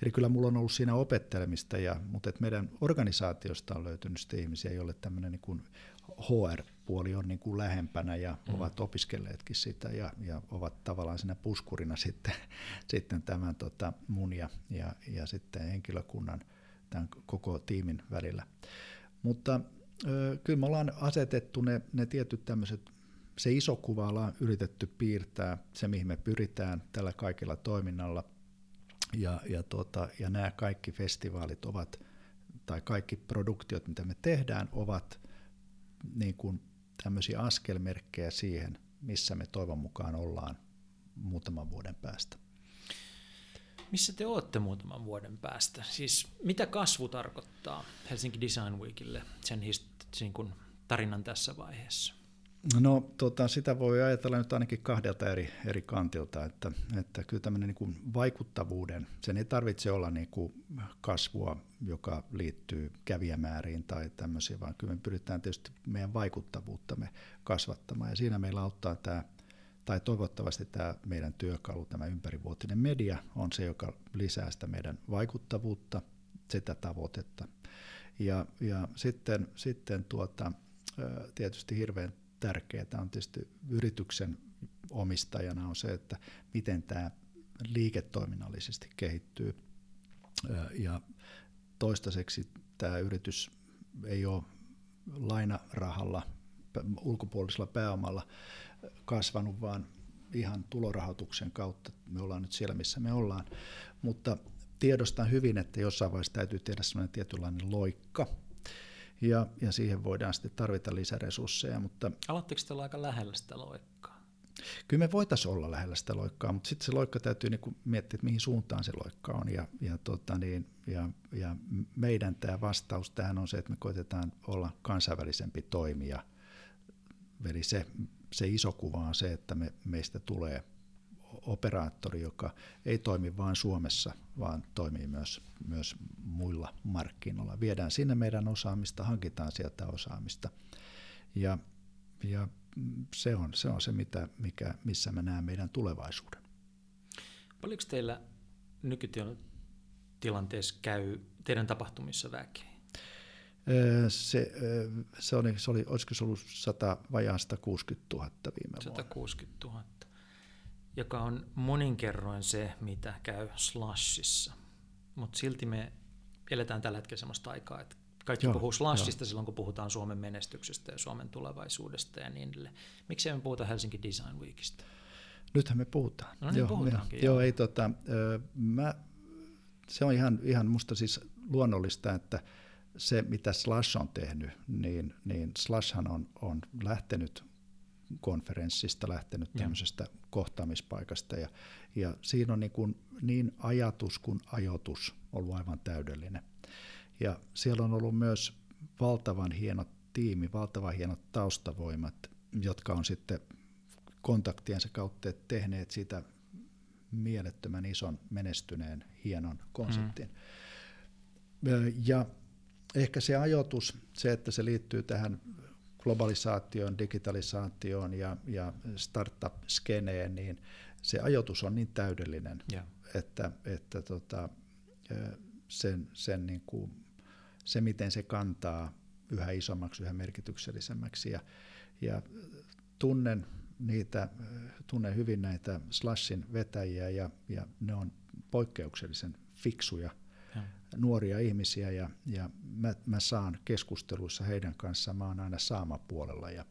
Eli kyllä mulla on ollut siinä opettelemista, ja, mutta että meidän organisaatiosta on löytynyt sitten ihmisiä, joille tämmöinen niin kuin HR-puoli on niin kuin lähempänä ja mm. ovat opiskelleetkin sitä ja, ja ovat tavallaan siinä puskurina sitten, sitten tämän tota, mun ja, ja, ja sitten henkilökunnan tämän koko tiimin välillä. Mutta ö, kyllä me ollaan asetettu ne, ne tietyt tämmöiset, se iso kuva ollaan yritetty piirtää, se mihin me pyritään tällä kaikella toiminnalla. Ja, ja, tota, ja nämä kaikki festivaalit ovat, tai kaikki produktiot, mitä me tehdään, ovat niin kuin tämmöisiä askelmerkkejä siihen, missä me toivon mukaan ollaan muutaman vuoden päästä. Missä te olette muutaman vuoden päästä? Siis mitä kasvu tarkoittaa Helsinki Design Weekille, sen hist- niin tarinan tässä vaiheessa? No tota, sitä voi ajatella nyt ainakin kahdelta eri, eri kantilta, että, että kyllä tämmöinen niin vaikuttavuuden, sen ei tarvitse olla niin kuin kasvua, joka liittyy kävijämääriin tai tämmöisiä, vaan kyllä me pyritään tietysti meidän vaikuttavuuttamme kasvattamaan ja siinä meillä auttaa tämä, tai toivottavasti tämä meidän työkalu, tämä ympärivuotinen media on se, joka lisää sitä meidän vaikuttavuutta, sitä tavoitetta. Ja, ja sitten, sitten tuota, tietysti hirveän tärkeää on tietysti yrityksen omistajana on se, että miten tämä liiketoiminnallisesti kehittyy. Ja toistaiseksi tämä yritys ei ole lainarahalla ulkopuolisella pääomalla kasvanut, vaan ihan tulorahoituksen kautta. Me ollaan nyt siellä, missä me ollaan. Mutta tiedostan hyvin, että jossain vaiheessa täytyy tehdä sellainen tietynlainen loikka, ja, ja siihen voidaan sitten tarvita lisäresursseja. Mutta Aloitteko te olla aika lähellä sitä loikkaa? Kyllä me voitaisiin olla lähellä sitä loikkaa, mutta sitten se loikka täytyy niinku miettiä, että mihin suuntaan se loikka on. Ja, ja, tota niin, ja, ja meidän tämä vastaus tähän on se, että me koitetaan olla kansainvälisempi toimija. Eli se, se iso kuva on se, että me, meistä tulee operaattori, joka ei toimi vain Suomessa, vaan toimii myös, myös muilla markkinoilla. Viedään sinne meidän osaamista, hankitaan sieltä osaamista. Ja, ja se on se, on se mitä, mikä, missä mä näen meidän tulevaisuuden. Paljonko teillä nykytilanteessa käy teidän tapahtumissa väkeä? Se, se, oli, se oli, olisiko se ollut 100, vajaa 160 000 viime 160 000, joka on monin kerroin se, mitä käy Slashissa. Mutta silti me eletään tällä hetkellä sellaista aikaa, että kaikki joo, puhuu Slashista joo. silloin, kun puhutaan Suomen menestyksestä ja Suomen tulevaisuudesta ja niin edelleen. Miksi me puhuta Helsinki Design Weekistä? Nythän me puhutaan. No niin, joo, puhutaankin. Joo, joo ei, tota, mä, se on ihan, ihan musta siis luonnollista, että se mitä Slash on tehnyt, niin, niin Slashhan on, on lähtenyt konferenssista, lähtenyt tämmöisestä ja. kohtaamispaikasta ja, ja siinä on niin, kuin niin ajatus kuin ajoitus ollut aivan täydellinen. Ja siellä on ollut myös valtavan hieno tiimi, valtavan hienot taustavoimat, jotka on sitten kontaktiensa kautta tehneet siitä mielettömän ison menestyneen hienon konseptin. Mm. Ja ehkä se ajoitus, se että se liittyy tähän globalisaatioon, digitalisaatioon ja, ja startup-skeneen, niin se ajoitus on niin täydellinen, yeah. että, että tota, sen, sen niin kuin se, miten se kantaa yhä isommaksi, yhä merkityksellisemmäksi. Ja, ja tunnen, niitä, tunnen hyvin näitä Slashin vetäjiä ja, ja ne on poikkeuksellisen fiksuja ja. nuoria ihmisiä ja, ja mä, mä saan keskusteluissa heidän kanssaan, mä oon aina saamapuolella ja,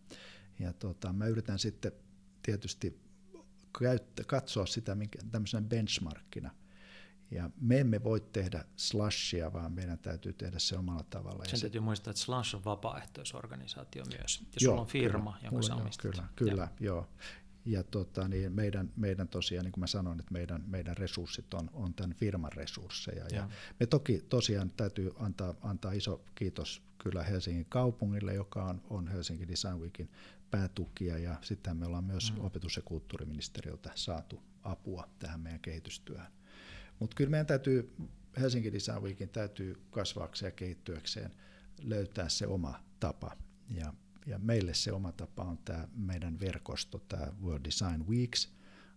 ja tota, mä yritän sitten tietysti käyttä, katsoa sitä minkä, tämmöisenä benchmarkkina – ja me emme voi tehdä slashia, vaan meidän täytyy tehdä se omalla tavalla. Sen täytyy muistaa, että slash on vapaaehtoisorganisaatio myös. Ja joo, sulla on firma, kyllä, jonka sä omistat. Kyllä, kyllä joo. Ja tota, niin meidän, meidän tosiaan, niin kuin mä sanoin, että meidän, meidän resurssit on, on tämän firman resursseja. Ja, ja me toki tosiaan täytyy antaa, antaa iso kiitos kyllä Helsingin kaupungille, joka on, on Helsingin Design Weekin päätukija. Ja sitten me ollaan myös mm. opetus- ja kulttuuriministeriöltä saatu apua tähän meidän kehitystyöhön. Mutta kyllä meidän täytyy, Helsinki Design Weekin täytyy kasvaakseen ja kehittyäkseen löytää se oma tapa. Ja, ja meille se oma tapa on tämä meidän verkosto, tämä World Design Weeks,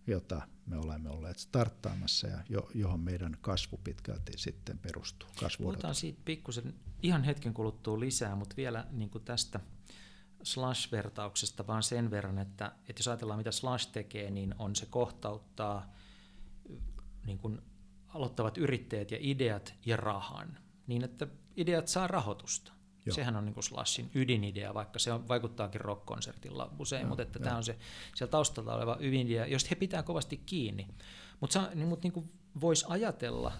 jota me olemme olleet starttaamassa ja jo, johon meidän kasvu pitkälti sitten perustuu. Puhutaan siitä pikkusen ihan hetken kuluttua lisää, mutta vielä niin tästä Slash-vertauksesta vaan sen verran, että, että jos ajatellaan mitä Slash tekee, niin on se kohtauttaa niin kuin aloittavat yrittäjät ja ideat ja rahan, niin että ideat saa rahoitusta. Joo. Sehän on niin Slashin ydinidea, vaikka se on, vaikuttaakin rock-konsertilla usein, Joo, mutta että tämä on se siellä taustalla oleva ydinidea, josta he pitää kovasti kiinni. Mutta niin, mut niin voisi ajatella,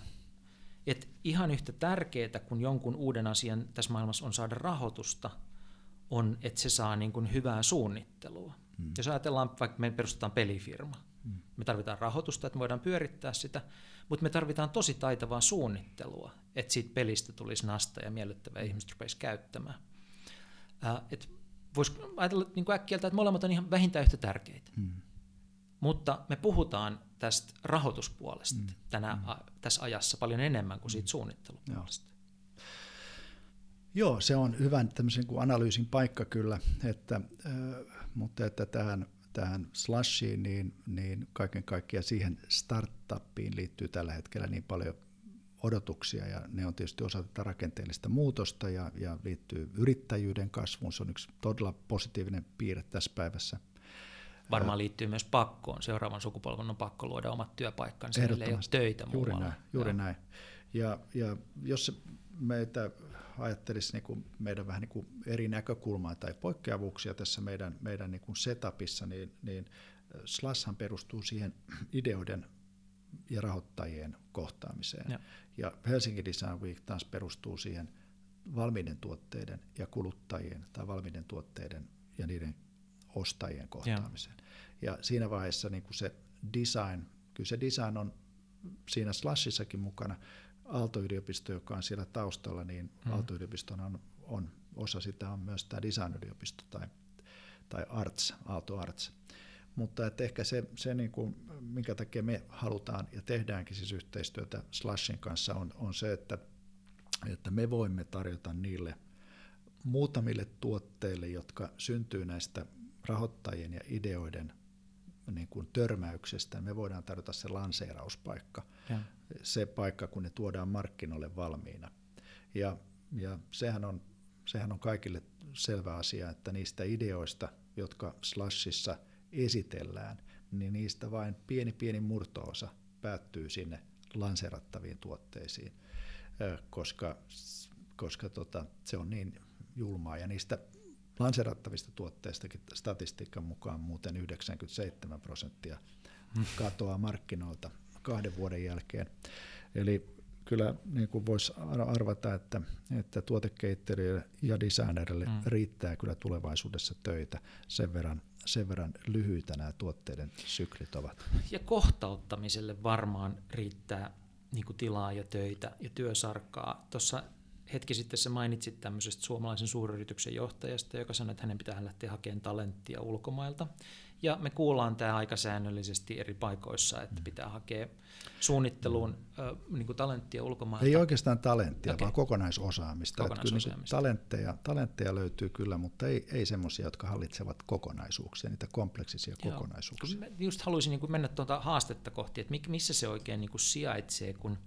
että ihan yhtä tärkeää kuin jonkun uuden asian tässä maailmassa on saada rahoitusta, on, että se saa niin kuin hyvää suunnittelua. Hmm. Jos ajatellaan, vaikka me perustetaan pelifirma, hmm. me tarvitaan rahoitusta, että me voidaan pyörittää sitä, mutta me tarvitaan tosi taitavaa suunnittelua, että siitä pelistä tulisi nasta ja miellyttävää ihmiset rupeisi käyttämään. Äh, Voisi ajatella niin kuin äkkiältä, että molemmat on ihan vähintään yhtä tärkeitä. Hmm. Mutta me puhutaan tästä rahoituspuolesta hmm. Tänä. A, tässä ajassa paljon enemmän kuin siitä hmm. suunnittelupuolesta. Joo. Joo, se on hyvän tämmöisen kuin analyysin paikka kyllä, että, äh, mutta että tähän tähän slashiin, niin, niin kaiken kaikkiaan siihen startuppiin liittyy tällä hetkellä niin paljon odotuksia ja ne on tietysti osa tätä rakenteellista muutosta ja, ja liittyy yrittäjyyden kasvuun. Se on yksi todella positiivinen piirre tässä päivässä. Varmaan liittyy myös pakkoon. Seuraavan sukupolven on pakko luoda omat työpaikkansa, niille ei ole töitä Juuri muualla. näin. Juuri näin. Ja, ja jos meitä ajattelisi niin kuin meidän vähän niin kuin eri näkökulmaa tai poikkeavuuksia tässä meidän, meidän niin kuin setupissa, niin, niin Slashan perustuu siihen ideoiden ja rahoittajien kohtaamiseen. Ja, ja Helsinki Design Week taas perustuu siihen valmiiden tuotteiden ja kuluttajien tai valmiiden tuotteiden ja niiden ostajien kohtaamiseen. Ja, ja siinä vaiheessa niin kuin se design, kyllä se design on siinä Slashissakin mukana, Aalto-yliopisto, joka on siellä taustalla, niin hmm. Aalto-yliopiston on, on, osa sitä on myös tämä design-yliopisto tai, tai Arts, Aalto Arts. Mutta että ehkä se, se niin kuin, minkä takia me halutaan ja tehdäänkin siis yhteistyötä Slashin kanssa, on, on se, että, että me voimme tarjota niille muutamille tuotteille, jotka syntyy näistä rahoittajien ja ideoiden niin kuin törmäyksestä, me voidaan tarjota se lanseerauspaikka, ja. se paikka, kun ne tuodaan markkinoille valmiina. Ja, ja sehän, on, sehän on kaikille selvä asia, että niistä ideoista, jotka Slashissa esitellään, niin niistä vain pieni pieni murtoosa päättyy sinne lanseerattaviin tuotteisiin, koska, koska tota, se on niin julmaa. Ja niistä Lanserattavista tuotteistakin statistiikan mukaan muuten 97 prosenttia katoaa markkinoilta kahden vuoden jälkeen. Eli kyllä niin kuin voisi arvata, että, että tuotekehittelijöille ja designerille mm. riittää kyllä tulevaisuudessa töitä. Sen verran, sen verran lyhyitä nämä tuotteiden syklit ovat. Ja kohtauttamiselle varmaan riittää niin kuin tilaa ja töitä ja työsarkaa. Tuossa hetki sitten sä mainitsit tämmöisestä suomalaisen suuryrityksen johtajasta, joka sanoi, että hänen pitää lähteä hakemaan talenttia ulkomailta. Ja me kuullaan tämä aika säännöllisesti eri paikoissa, että pitää hakea suunnitteluun mm. äh, niin kuin talenttia ulkomailta. Ei oikeastaan talenttia, okay. vaan kokonaisosaamista. kokonaisosaamista. Kyllä niin talentteja, talentteja löytyy kyllä, mutta ei, ei semmoisia, jotka hallitsevat kokonaisuuksia, niitä kompleksisia Joo. kokonaisuuksia. Mä just haluaisin niin kuin mennä tuota haastetta kohti, että missä se oikein niin kuin sijaitsee, kun,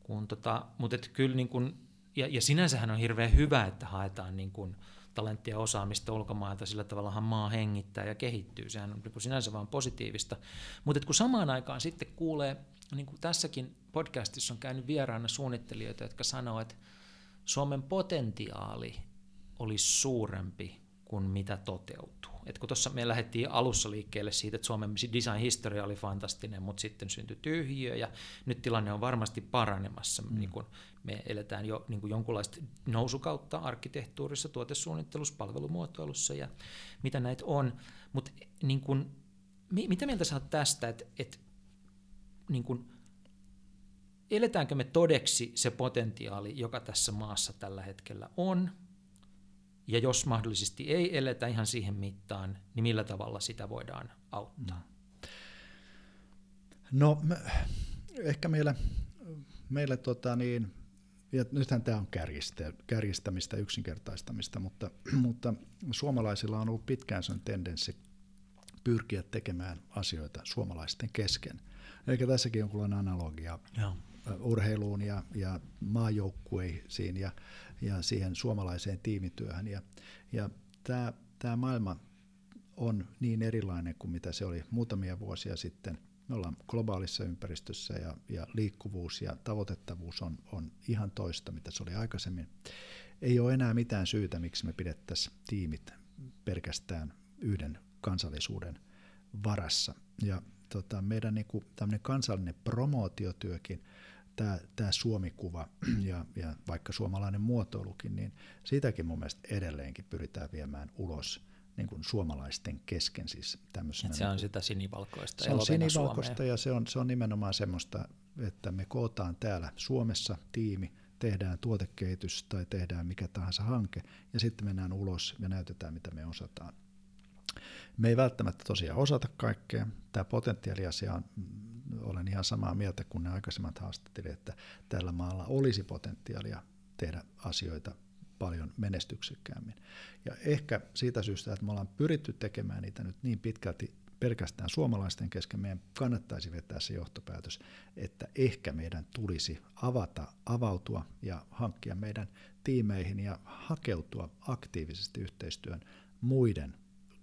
kun tota, mutta kyllä niin kuin ja, ja sinänsähän on hirveän hyvä, että haetaan niin kuin talenttia ja osaamista ulkomailta, sillä tavallahan maa hengittää ja kehittyy, sehän on niin kuin sinänsä vaan positiivista. Mutta kun samaan aikaan sitten kuulee, niin kuin tässäkin podcastissa on käynyt vieraana suunnittelijoita, jotka sanoo, että Suomen potentiaali olisi suurempi kuin mitä toteutuu. Et kun tuossa me lähdettiin alussa liikkeelle siitä, että Suomen design-historia oli fantastinen, mutta sitten syntyi tyhjiö ja nyt tilanne on varmasti paranemassa. Mm. Niin kun me eletään jo niin kuin jonkunlaista nousukautta arkkitehtuurissa, tuotesuunnittelussa, palvelumuotoilussa ja mitä näitä on. Mutta niin kun, mitä mieltä sä oot tästä, että et, niin kun, eletäänkö me todeksi se potentiaali, joka tässä maassa tällä hetkellä on, ja jos mahdollisesti ei eletä ihan siihen mittaan, niin millä tavalla sitä voidaan auttaa? No ehkä meillä, meillä tota niin, ja nythän tämä on kärjistämistä, yksinkertaistamista, mutta, mutta suomalaisilla on ollut pitkään sen tendenssi pyrkiä tekemään asioita suomalaisten kesken. Eikä tässäkin jonkunlainen analogia Joo. Urheiluun ja, ja maajoukkueisiin ja, ja siihen suomalaiseen tiimityöhön. Ja, ja tämä, tämä maailma on niin erilainen kuin mitä se oli muutamia vuosia sitten. Me ollaan globaalissa ympäristössä ja, ja liikkuvuus ja tavoitettavuus on, on ihan toista, mitä se oli aikaisemmin. Ei ole enää mitään syytä, miksi me pidettäisiin tiimit pelkästään yhden kansallisuuden varassa. Ja tota, meidän niin kuin, kansallinen promootiotyökin – tämä, tämä Suomi-kuva ja, ja vaikka suomalainen muotoilukin, niin siitäkin mun mielestä edelleenkin pyritään viemään ulos niin kuin suomalaisten kesken. Siis se on niin sitä sinivalkoista Se on sinivalkoista Suomea. ja se on, se on nimenomaan semmoista, että me kootaan täällä Suomessa tiimi, tehdään tuotekehitys tai tehdään mikä tahansa hanke ja sitten mennään ulos ja näytetään mitä me osataan. Me ei välttämättä tosiaan osata kaikkea. Tämä potentiaaliasia on olen ihan samaa mieltä kuin ne aikaisemmat haastattelijat, että tällä maalla olisi potentiaalia tehdä asioita paljon menestyksekkäämmin. Ja ehkä siitä syystä, että me ollaan pyritty tekemään niitä nyt niin pitkälti pelkästään suomalaisten kesken, meidän kannattaisi vetää se johtopäätös, että ehkä meidän tulisi avata, avautua ja hankkia meidän tiimeihin ja hakeutua aktiivisesti yhteistyön muiden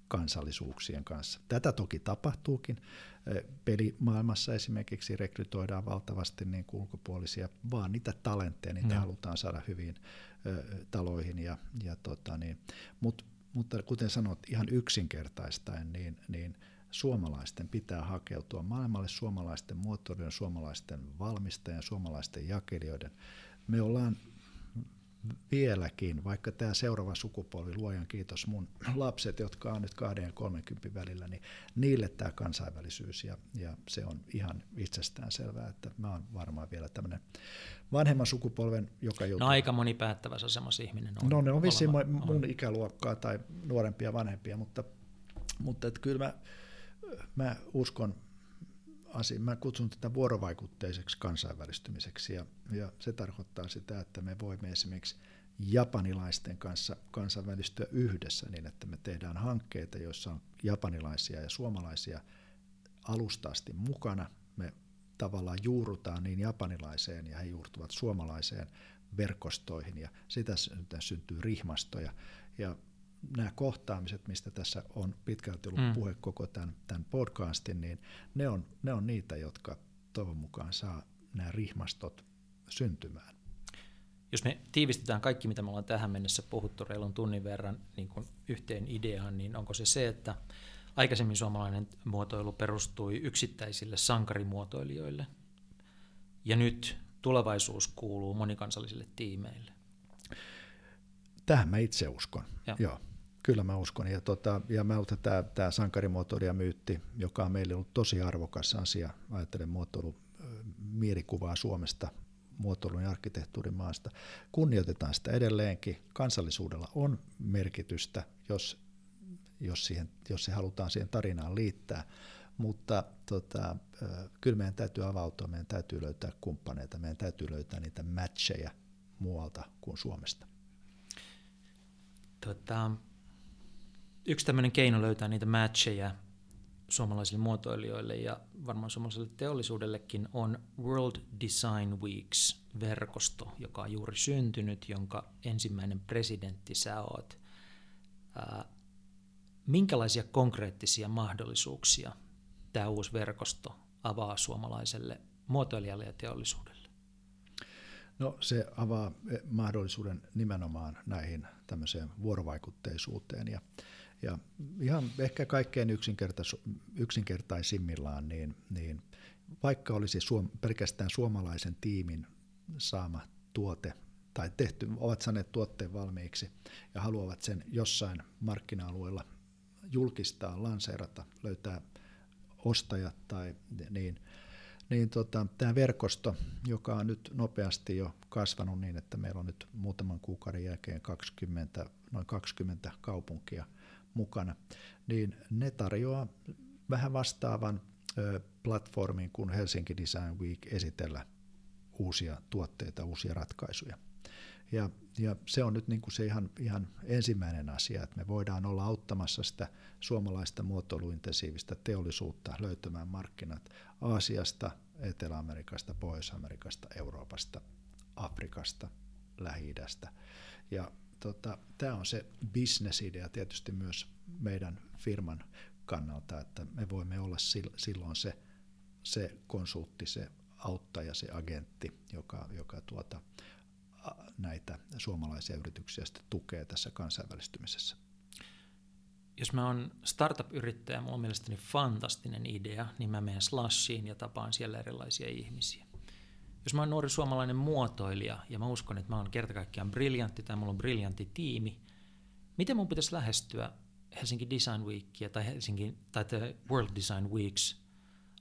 kansallisuuksien kanssa. Tätä toki tapahtuukin. Pelimaailmassa esimerkiksi rekrytoidaan valtavasti niin ulkopuolisia, vaan niitä talentteja, niitä no. halutaan saada hyviin ö, taloihin. Ja, ja tota niin, mut, mutta kuten sanot, ihan yksinkertaistaen, niin, niin suomalaisten pitää hakeutua maailmalle, suomalaisten muotoilijoiden, suomalaisten valmistajien, suomalaisten jakelijoiden. Me ollaan vieläkin, vaikka tämä seuraava sukupolvi, luojan kiitos mun lapset, jotka on nyt 2 ja 30 välillä, niin niille tämä kansainvälisyys ja, ja se on ihan itsestään selvää, että mä oon varmaan vielä tämmöinen vanhemman sukupolven, joka joutuu... No aika moni päättävässä asemassa ihminen on. No ne on vissiin mun, mun ikäluokkaa tai nuorempia vanhempia, mutta, mutta että kyllä mä, mä uskon asia. Mä kutsun tätä vuorovaikutteiseksi kansainvälistymiseksi ja, ja se tarkoittaa sitä, että me voimme esimerkiksi japanilaisten kanssa kansainvälistyä yhdessä niin, että me tehdään hankkeita, joissa on japanilaisia ja suomalaisia alusta asti mukana. Me tavallaan juurutaan niin japanilaiseen ja he juurtuvat suomalaiseen verkostoihin ja sitä syntyy rihmastoja. Ja nämä kohtaamiset, mistä tässä on pitkälti ollut mm. puhe koko tämän, tämän podcastin, niin ne on, ne on niitä, jotka toivon mukaan saa nämä rihmastot syntymään. Jos me tiivistetään kaikki, mitä me ollaan tähän mennessä puhuttu reilun tunnin verran niin kuin yhteen ideaan, niin onko se se, että aikaisemmin suomalainen muotoilu perustui yksittäisille sankarimuotoilijoille, ja nyt tulevaisuus kuuluu monikansallisille tiimeille? Tähän mä itse uskon, joo. joo. Kyllä mä uskon. Ja, tota, ja mä otan tämä, tämä sankarimuotoilija myytti, joka on meille ollut tosi arvokas asia. Ajattelen muotoilu mielikuvaa Suomesta, muotoilun ja arkkitehtuurin maasta. Kunnioitetaan sitä edelleenkin. Kansallisuudella on merkitystä, jos, jos, siihen, jos se halutaan siihen tarinaan liittää. Mutta tota, kyllä meidän täytyy avautua, meidän täytyy löytää kumppaneita, meidän täytyy löytää niitä matcheja muualta kuin Suomesta. Tota, yksi tämmöinen keino löytää niitä matcheja suomalaisille muotoilijoille ja varmaan suomalaiselle teollisuudellekin on World Design Weeks-verkosto, joka on juuri syntynyt, jonka ensimmäinen presidentti sä oot. Ää, minkälaisia konkreettisia mahdollisuuksia tämä uusi verkosto avaa suomalaiselle muotoilijalle ja teollisuudelle? No se avaa mahdollisuuden nimenomaan näihin tämmöiseen vuorovaikutteisuuteen ja ja ihan ehkä kaikkein yksinkertais, yksinkertaisimmillaan, niin, niin vaikka olisi suom, pelkästään suomalaisen tiimin saama tuote tai tehty, ovat saaneet tuotteen valmiiksi ja haluavat sen jossain markkina-alueella julkistaa, lanseerata, löytää ostajat tai niin, niin tota, tämä verkosto, joka on nyt nopeasti jo kasvanut niin, että meillä on nyt muutaman kuukauden jälkeen 20, noin 20 kaupunkia – mukana, niin ne tarjoaa vähän vastaavan platformin kuin Helsinki Design Week esitellä uusia tuotteita, uusia ratkaisuja. Ja, ja se on nyt niin kuin se ihan, ihan ensimmäinen asia, että me voidaan olla auttamassa sitä suomalaista muotoiluintensiivistä teollisuutta löytämään markkinat Aasiasta, Etelä-Amerikasta, Pohjois-Amerikasta, Euroopasta, Afrikasta, Lähi-idästä. Ja tota, tämä on se bisnesidea tietysti myös meidän firman kannalta, että me voimme olla silloin se, se konsultti, se auttaja, se agentti, joka, joka tuota, näitä suomalaisia yrityksiä sitten tukee tässä kansainvälistymisessä. Jos mä oon startup-yrittäjä, mulla on mielestäni fantastinen idea, niin mä menen Slashiin ja tapaan siellä erilaisia ihmisiä jos mä oon nuori suomalainen muotoilija ja mä uskon, että mä oon kerta kaikkiaan briljantti tai mulla on briljantti tiimi, miten mun pitäisi lähestyä Helsinki Design Weekia tai, Helsinki, tai The World Design Weeks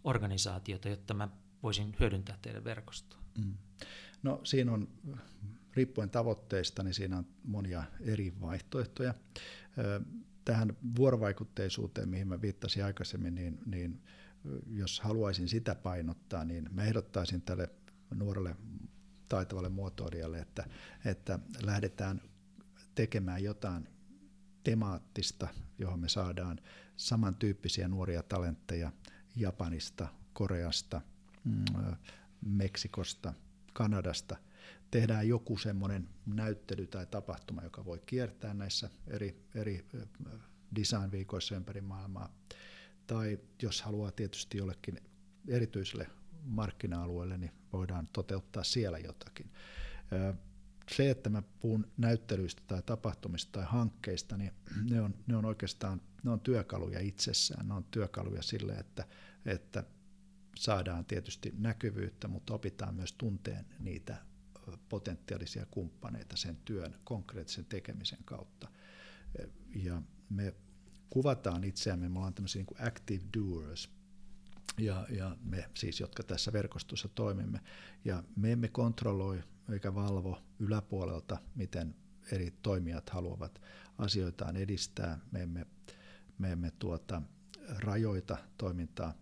organisaatiota, jotta mä voisin hyödyntää teidän verkostoa? Mm. No siinä on, riippuen tavoitteista, niin siinä on monia eri vaihtoehtoja. Tähän vuorovaikutteisuuteen, mihin mä viittasin aikaisemmin, niin, niin jos haluaisin sitä painottaa, niin mä ehdottaisin tälle nuorelle taitavalle muotoilijalle, että, että lähdetään tekemään jotain temaattista, johon me saadaan samantyyppisiä nuoria talentteja Japanista, Koreasta, mm, Meksikosta, Kanadasta. Tehdään joku semmoinen näyttely tai tapahtuma, joka voi kiertää näissä eri, eri design-viikoissa ympäri maailmaa. Tai jos haluaa tietysti jollekin erityiselle markkina-alueelle, niin voidaan toteuttaa siellä jotakin. Se, että mä puhun näyttelyistä tai tapahtumista tai hankkeista, niin ne on, ne on oikeastaan ne on työkaluja itsessään. Ne on työkaluja sille, että, että saadaan tietysti näkyvyyttä, mutta opitaan myös tunteen niitä potentiaalisia kumppaneita sen työn konkreettisen tekemisen kautta. Ja me kuvataan itseämme, me ollaan tämmöisiä niin active doers, ja, ja me siis, jotka tässä verkostossa toimimme. Ja me emme kontrolloi eikä valvo yläpuolelta, miten eri toimijat haluavat asioitaan edistää. Me emme, me emme tuota, rajoita toimintaa,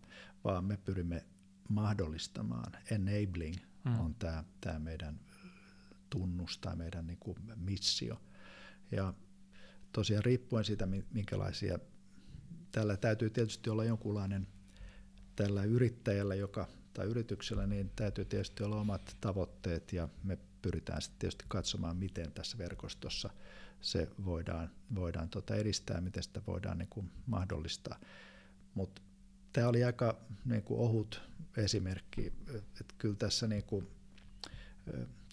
vaan me pyrimme mahdollistamaan. Enabling hmm. on tämä, tämä meidän tunnus tai meidän niin kuin missio. Ja tosiaan riippuen siitä, minkälaisia, tällä täytyy tietysti olla jonkunlainen, tällä yrittäjällä joka, tai yrityksellä, niin täytyy tietysti olla omat tavoitteet ja me pyritään sitten tietysti katsomaan, miten tässä verkostossa se voidaan, voidaan tota edistää, miten sitä voidaan niin kuin mahdollistaa. Mutta tämä oli aika niin kuin ohut esimerkki, että kyllä tässä niin kuin,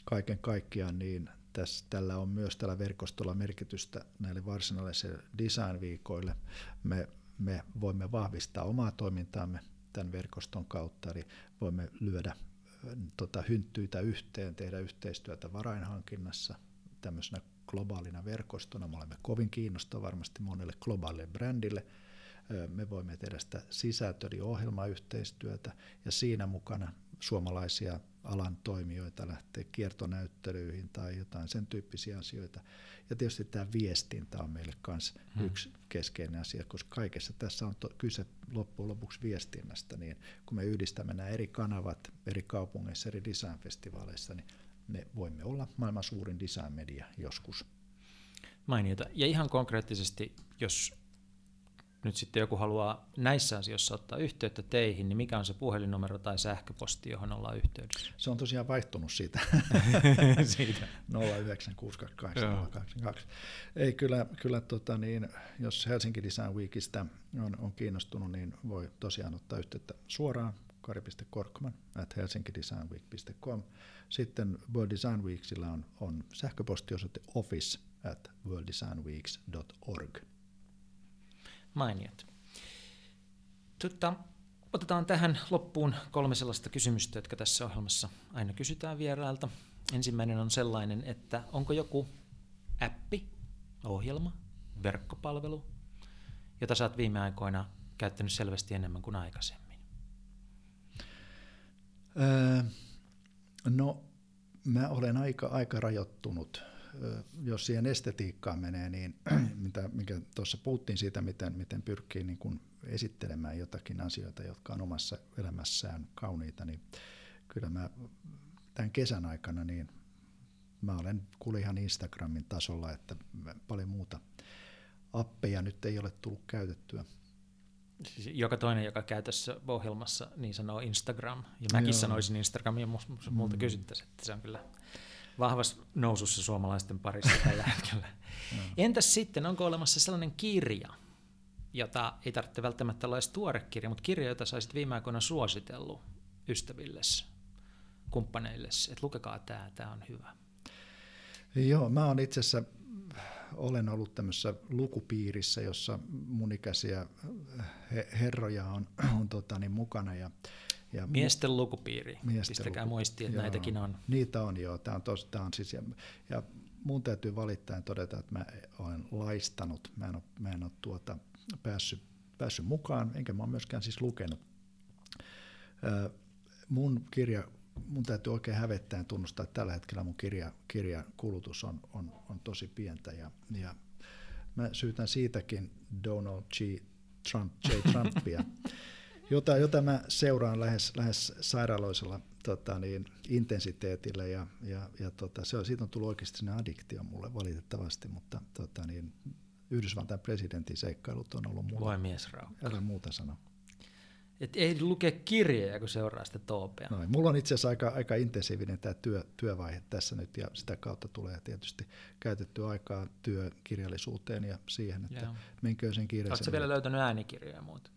kaiken kaikkiaan niin tässä, tällä on myös tällä verkostolla merkitystä näille varsinaisille design-viikoille. Me, me voimme vahvistaa omaa toimintaamme tämän verkoston kautta, eli voimme lyödä tota, hynttyitä yhteen, tehdä yhteistyötä varainhankinnassa tämmöisenä globaalina verkostona. Me olemme kovin kiinnostava varmasti monelle globaalille brändille. Me voimme tehdä sitä sisältö- eli ohjelmayhteistyötä ja siinä mukana suomalaisia alan toimijoita lähtee kiertonäyttelyihin tai jotain sen tyyppisiä asioita. Ja tietysti tämä viestintä on meille myös hmm. yksi keskeinen asia, koska kaikessa tässä on to, kyse loppujen lopuksi viestinnästä, niin kun me yhdistämme nämä eri kanavat eri kaupungeissa, eri designfestivaaleissa, niin me voimme olla maailman suurin designmedia joskus. Mainiota. Ja ihan konkreettisesti, jos nyt sitten joku haluaa näissä asioissa ottaa yhteyttä teihin, niin mikä on se puhelinnumero tai sähköposti, johon ollaan yhteydessä? Se on tosiaan vaihtunut siitä. siitä. 09628 Ei kyllä, kyllä tota niin, jos Helsinki Design Weekistä on, on kiinnostunut, niin voi tosiaan ottaa yhteyttä suoraan kari.korkman at helsinkidesignweek.com. Sitten World Design Weeksillä on, on sähköpostiosoite office at worlddesignweeks.org. Mainiot. Tutta, otetaan tähän loppuun kolme sellaista kysymystä, jotka tässä ohjelmassa aina kysytään vierailta. Ensimmäinen on sellainen, että onko joku appi, ohjelma, verkkopalvelu, jota oot viime aikoina käyttänyt selvästi enemmän kuin aikaisemmin? Öö, no, mä olen aika, aika rajoittunut jos siihen estetiikkaan menee, niin mitä, mikä tuossa puhuttiin siitä, miten, miten pyrkii niin kuin esittelemään jotakin asioita, jotka on omassa elämässään kauniita, niin kyllä mä tämän kesän aikana niin mä olen kuule ihan Instagramin tasolla, että paljon muuta appeja nyt ei ole tullut käytettyä. Siis joka toinen, joka käy tässä ohjelmassa, niin sanoo Instagram. Ja mäkin Joo. sanoisin Instagram, ja multa mm. kysyttäisiin, että se on kyllä vahvassa nousussa suomalaisten parissa tällä hetkellä. No. Entäs sitten, onko olemassa sellainen kirja, jota ei tarvitse välttämättä olla edes tuore kirja, mutta kirja, jota saisit viime aikoina suositellut ystävillesi, kumppaneillesi, että lukekaa tämä, tämä on hyvä. Joo, mä oon itse asiassa, olen ollut tämmöisessä lukupiirissä, jossa mun ikäisiä herroja on, on tota, niin mukana ja ja Miesten lukupiiri, miesten pistäkää luku, muistiin, että joo, näitäkin on. Niitä on joo, tämä on, tos, tämä on siis, ja, ja mun täytyy valittain todeta, että mä olen laistanut, mä en ole, mä en ole tuota, päässyt, päässyt mukaan, enkä mä ole myöskään siis lukenut. mun kirja, mun täytyy oikein hävettäen tunnustaa, että tällä hetkellä mun kirja, kirjakulutus on, on, on tosi pientä ja, ja mä syytän siitäkin Donald G. Trump, J. Trumpia, jota, jota mä seuraan lähes, lähes sairaaloisella tota, niin, intensiteetillä ja, ja, ja tota, se on, siitä on tullut oikeasti sinne addiktio mulle valitettavasti, mutta tota, niin, Yhdysvaltain presidentin seikkailut on ollut muuta. Voi mies Älä muuta sano. Et ei lukea kirjoja, kun seuraa sitä toopea. Noin. Mulla on itse asiassa aika, aika intensiivinen tämä työ, työvaihe tässä nyt ja sitä kautta tulee tietysti käytetty aikaa työkirjallisuuteen ja siihen, että Joo. minkä sen kiireisen... Oletko vielä löytänyt äänikirjoja ja muuta?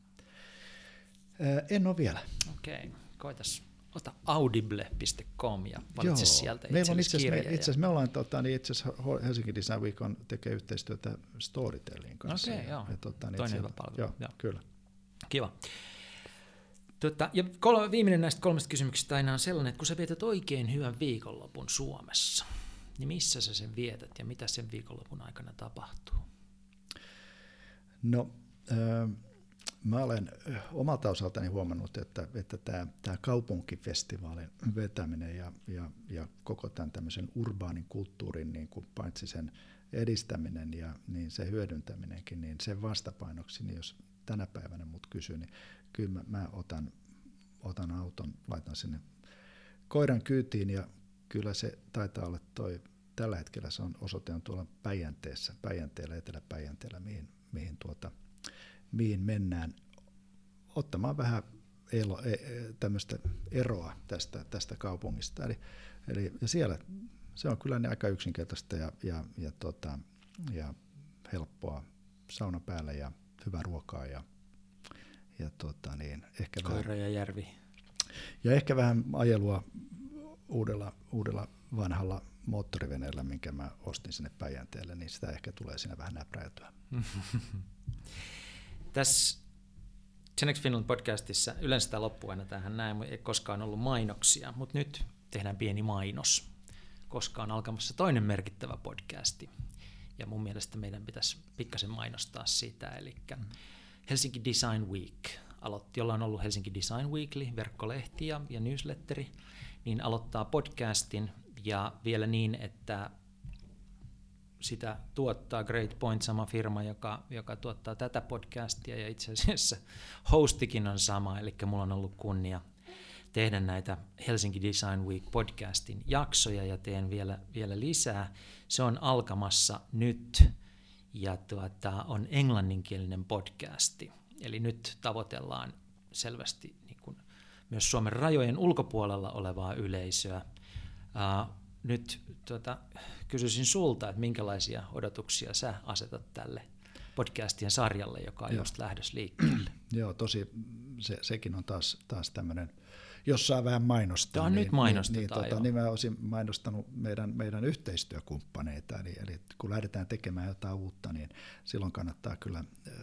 En ole vielä. Okei, okay. koitas ota audible.com ja valitse Joo. sieltä Meillä on itse asiassa, me, itse asiassa me ollaan, tota, niin itse asiassa Helsinki Design Week on, tekee yhteistyötä Storytellin kanssa. Okei, okay, joo. Ja, tota, niin Toinen hyvä palvelu. Joo, joo, kyllä. Kiva. Tota, ja kolme, viimeinen näistä kolmesta kysymyksestä aina on sellainen, että kun sä vietät oikein hyvän viikonlopun Suomessa, niin missä sä sen vietät ja mitä sen viikonlopun aikana tapahtuu? No, äh, mä olen omalta osaltani huomannut, että, että tämä, tämä kaupunkifestivaalin vetäminen ja, ja, ja koko tämän tämmöisen urbaanin kulttuurin niin kuin paitsi sen edistäminen ja niin se hyödyntäminenkin, niin sen vastapainoksi, niin jos tänä päivänä mut kysyy, niin kyllä mä, mä otan, otan auton, laitan sinne koiran kyytiin ja kyllä se taitaa olla toi, tällä hetkellä se on osoite on tuolla Päijänteessä, Päijänteellä, Etelä-Päijänteellä, mihin, mihin, tuota, mihin mennään ottamaan vähän elo, e, e, tämmöistä eroa tästä, tästä kaupungista. Eli, eli ja siellä se on kyllä aika yksinkertaista ja, ja, ja, tota, ja helppoa sauna päällä ja hyvää ruokaa ja, ja tota niin, ehkä Koira vähän, ja järvi. Ja ehkä vähän ajelua uudella, uudella vanhalla moottoriveneellä, minkä mä ostin sinne Päijänteelle, niin sitä ehkä tulee siinä vähän näpräytyä. Tässä Genex Finland podcastissa yleensä sitä loppuaina tähän näin, ei koskaan ollut mainoksia, mutta nyt tehdään pieni mainos, koska on alkamassa toinen merkittävä podcasti. Ja mun mielestä meidän pitäisi pikkasen mainostaa sitä, eli Helsinki Design Week, aloitti, jolla on ollut Helsinki Design Weekly, verkkolehti ja, ja newsletteri, niin aloittaa podcastin. Ja vielä niin, että sitä tuottaa Great Point, sama firma, joka, joka tuottaa tätä podcastia ja itse asiassa hostikin on sama, eli mulla on ollut kunnia tehdä näitä Helsinki Design Week podcastin jaksoja ja teen vielä, vielä lisää. Se on alkamassa nyt ja tuota, on englanninkielinen podcasti. Eli nyt tavoitellaan selvästi niin kuin myös Suomen rajojen ulkopuolella olevaa yleisöä. Uh, nyt tuota, kysyisin sulta, että minkälaisia odotuksia sä asetat tälle podcastien sarjalle, joka on Joo. just lähdössä liikkeelle. Joo, tosi, se, sekin on taas, taas tämmöinen jossain vähän mainostaa. Tämä on niin, nyt mainostetaan, niin, niin, tota, niin mä olisin mainostanut meidän, meidän yhteistyökumppaneita, eli, eli kun lähdetään tekemään jotain uutta, niin silloin kannattaa kyllä äh,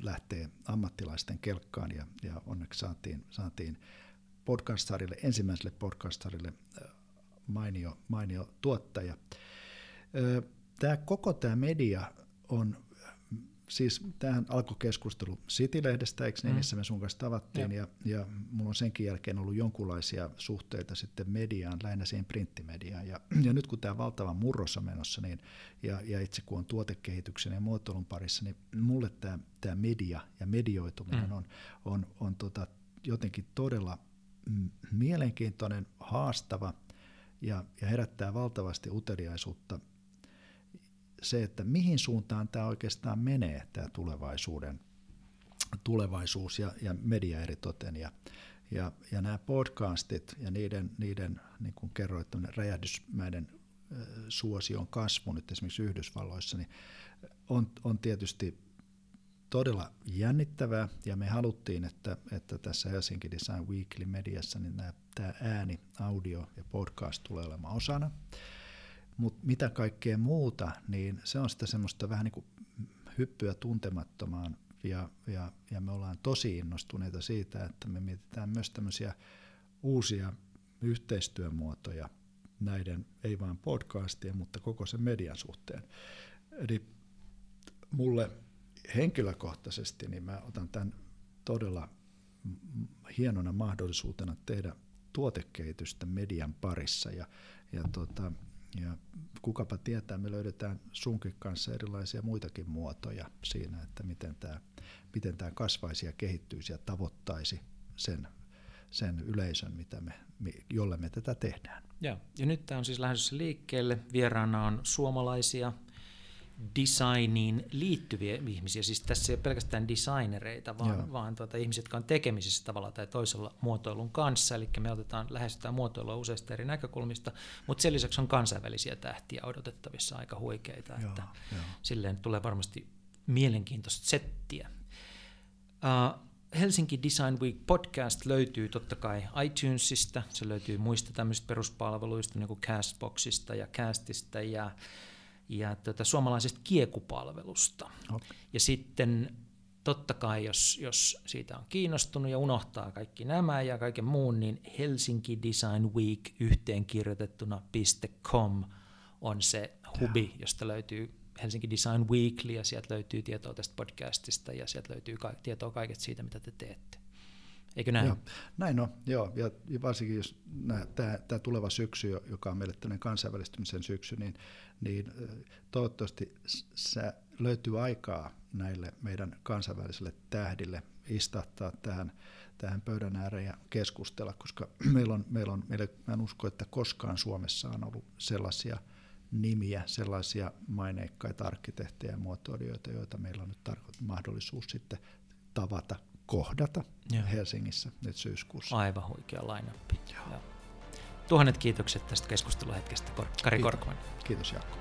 lähteä ammattilaisten kelkkaan, ja, ja onneksi saatiin, saatiin podcast-sarille, ensimmäiselle äh, mainio, mainio tuottaja. Tämä koko tämä media on, siis tähän alkoi keskustelu City-lehdestä, eikö niin, mm. missä me sun kanssa tavattiin, ja. Ja, ja mulla on senkin jälkeen ollut jonkunlaisia suhteita sitten mediaan, lähinnä siihen printtimediaan, ja, ja nyt kun tämä valtava murros on menossa, niin, ja, ja itse kun on tuotekehityksen ja muotoilun parissa, niin mulle tämä, tämä media ja medioituminen mm. on, on, on tota, jotenkin todella mielenkiintoinen, haastava, ja, ja herättää valtavasti uteliaisuutta se, että mihin suuntaan tämä oikeastaan menee, tämä tulevaisuuden tulevaisuus ja, ja media eritoten. Ja, ja, ja nämä podcastit ja niiden, niiden niin kuin kerroit, räjähdysmäinen suosion kasvu nyt esimerkiksi Yhdysvalloissa, niin on, on tietysti todella jännittävää ja me haluttiin, että, että tässä Helsinki Design Weekly mediassa niin nämä, tämä ääni, audio ja podcast tulee olemaan osana. Mutta mitä kaikkea muuta, niin se on sitä semmoista vähän niin kuin hyppyä tuntemattomaan ja, ja, ja me ollaan tosi innostuneita siitä, että me mietitään myös tämmöisiä uusia yhteistyömuotoja näiden, ei vain podcastien, mutta koko sen median suhteen. Eli mulle henkilökohtaisesti niin mä otan tämän todella hienona mahdollisuutena tehdä tuotekehitystä median parissa ja, ja, tota, ja kukapa tietää, me löydetään sunkin kanssa erilaisia muitakin muotoja siinä, että miten tämä, miten tämä kasvaisi ja kehittyisi ja tavoittaisi sen, sen yleisön, mitä me, jolle me tätä tehdään. Ja, ja nyt tämä on siis lähdössä liikkeelle. Vieraana on suomalaisia designiin liittyviä ihmisiä. Siis tässä ei ole pelkästään designereita, vaan, vaan tuota, ihmisiä, jotka on tekemisissä tavalla tai toisella muotoilun kanssa. Eli me otetaan, lähestytään muotoilua useista eri näkökulmista, mutta sen lisäksi on kansainvälisiä tähtiä odotettavissa aika huikeita. Joo, että joo. Silleen tulee varmasti mielenkiintoista settiä. Uh, Helsinki Design Week podcast löytyy totta kai iTunesista, se löytyy muista tämmöisistä peruspalveluista, niin kuin Castboxista ja Castista ja, ja tuota, suomalaisesta kiekupalvelusta. Okay. Ja sitten totta kai, jos, jos siitä on kiinnostunut ja unohtaa kaikki nämä ja kaiken muun, niin Helsinki Design Week yhteenkirjoitettuna .com on se hubi, josta löytyy Helsinki Design Weekly ja sieltä löytyy tietoa tästä podcastista ja sieltä löytyy ka- tietoa kaikesta siitä, mitä te teette. Eikö näin? Joo, näin on, joo. Ja varsinkin jos tämä tuleva syksy, joka on meille tämmöinen kansainvälistymisen syksy, niin, niin toivottavasti se löytyy aikaa näille meidän kansainvälisille tähdille istahtaa tähän, tähän pöydän ääreen ja keskustella, koska meillä on, meillä on meillä, mä en usko, että koskaan Suomessa on ollut sellaisia – nimiä, sellaisia maineikkaita arkkitehtejä ja muotoilijoita, joita meillä on nyt tarko- mahdollisuus sitten tavata, kohdata Joo. Helsingissä nyt syyskuussa. Aivan huikea lainappi. Tuhannet kiitokset tästä keskusteluhetkestä, Kari Korkman. Kiitos Jaakko.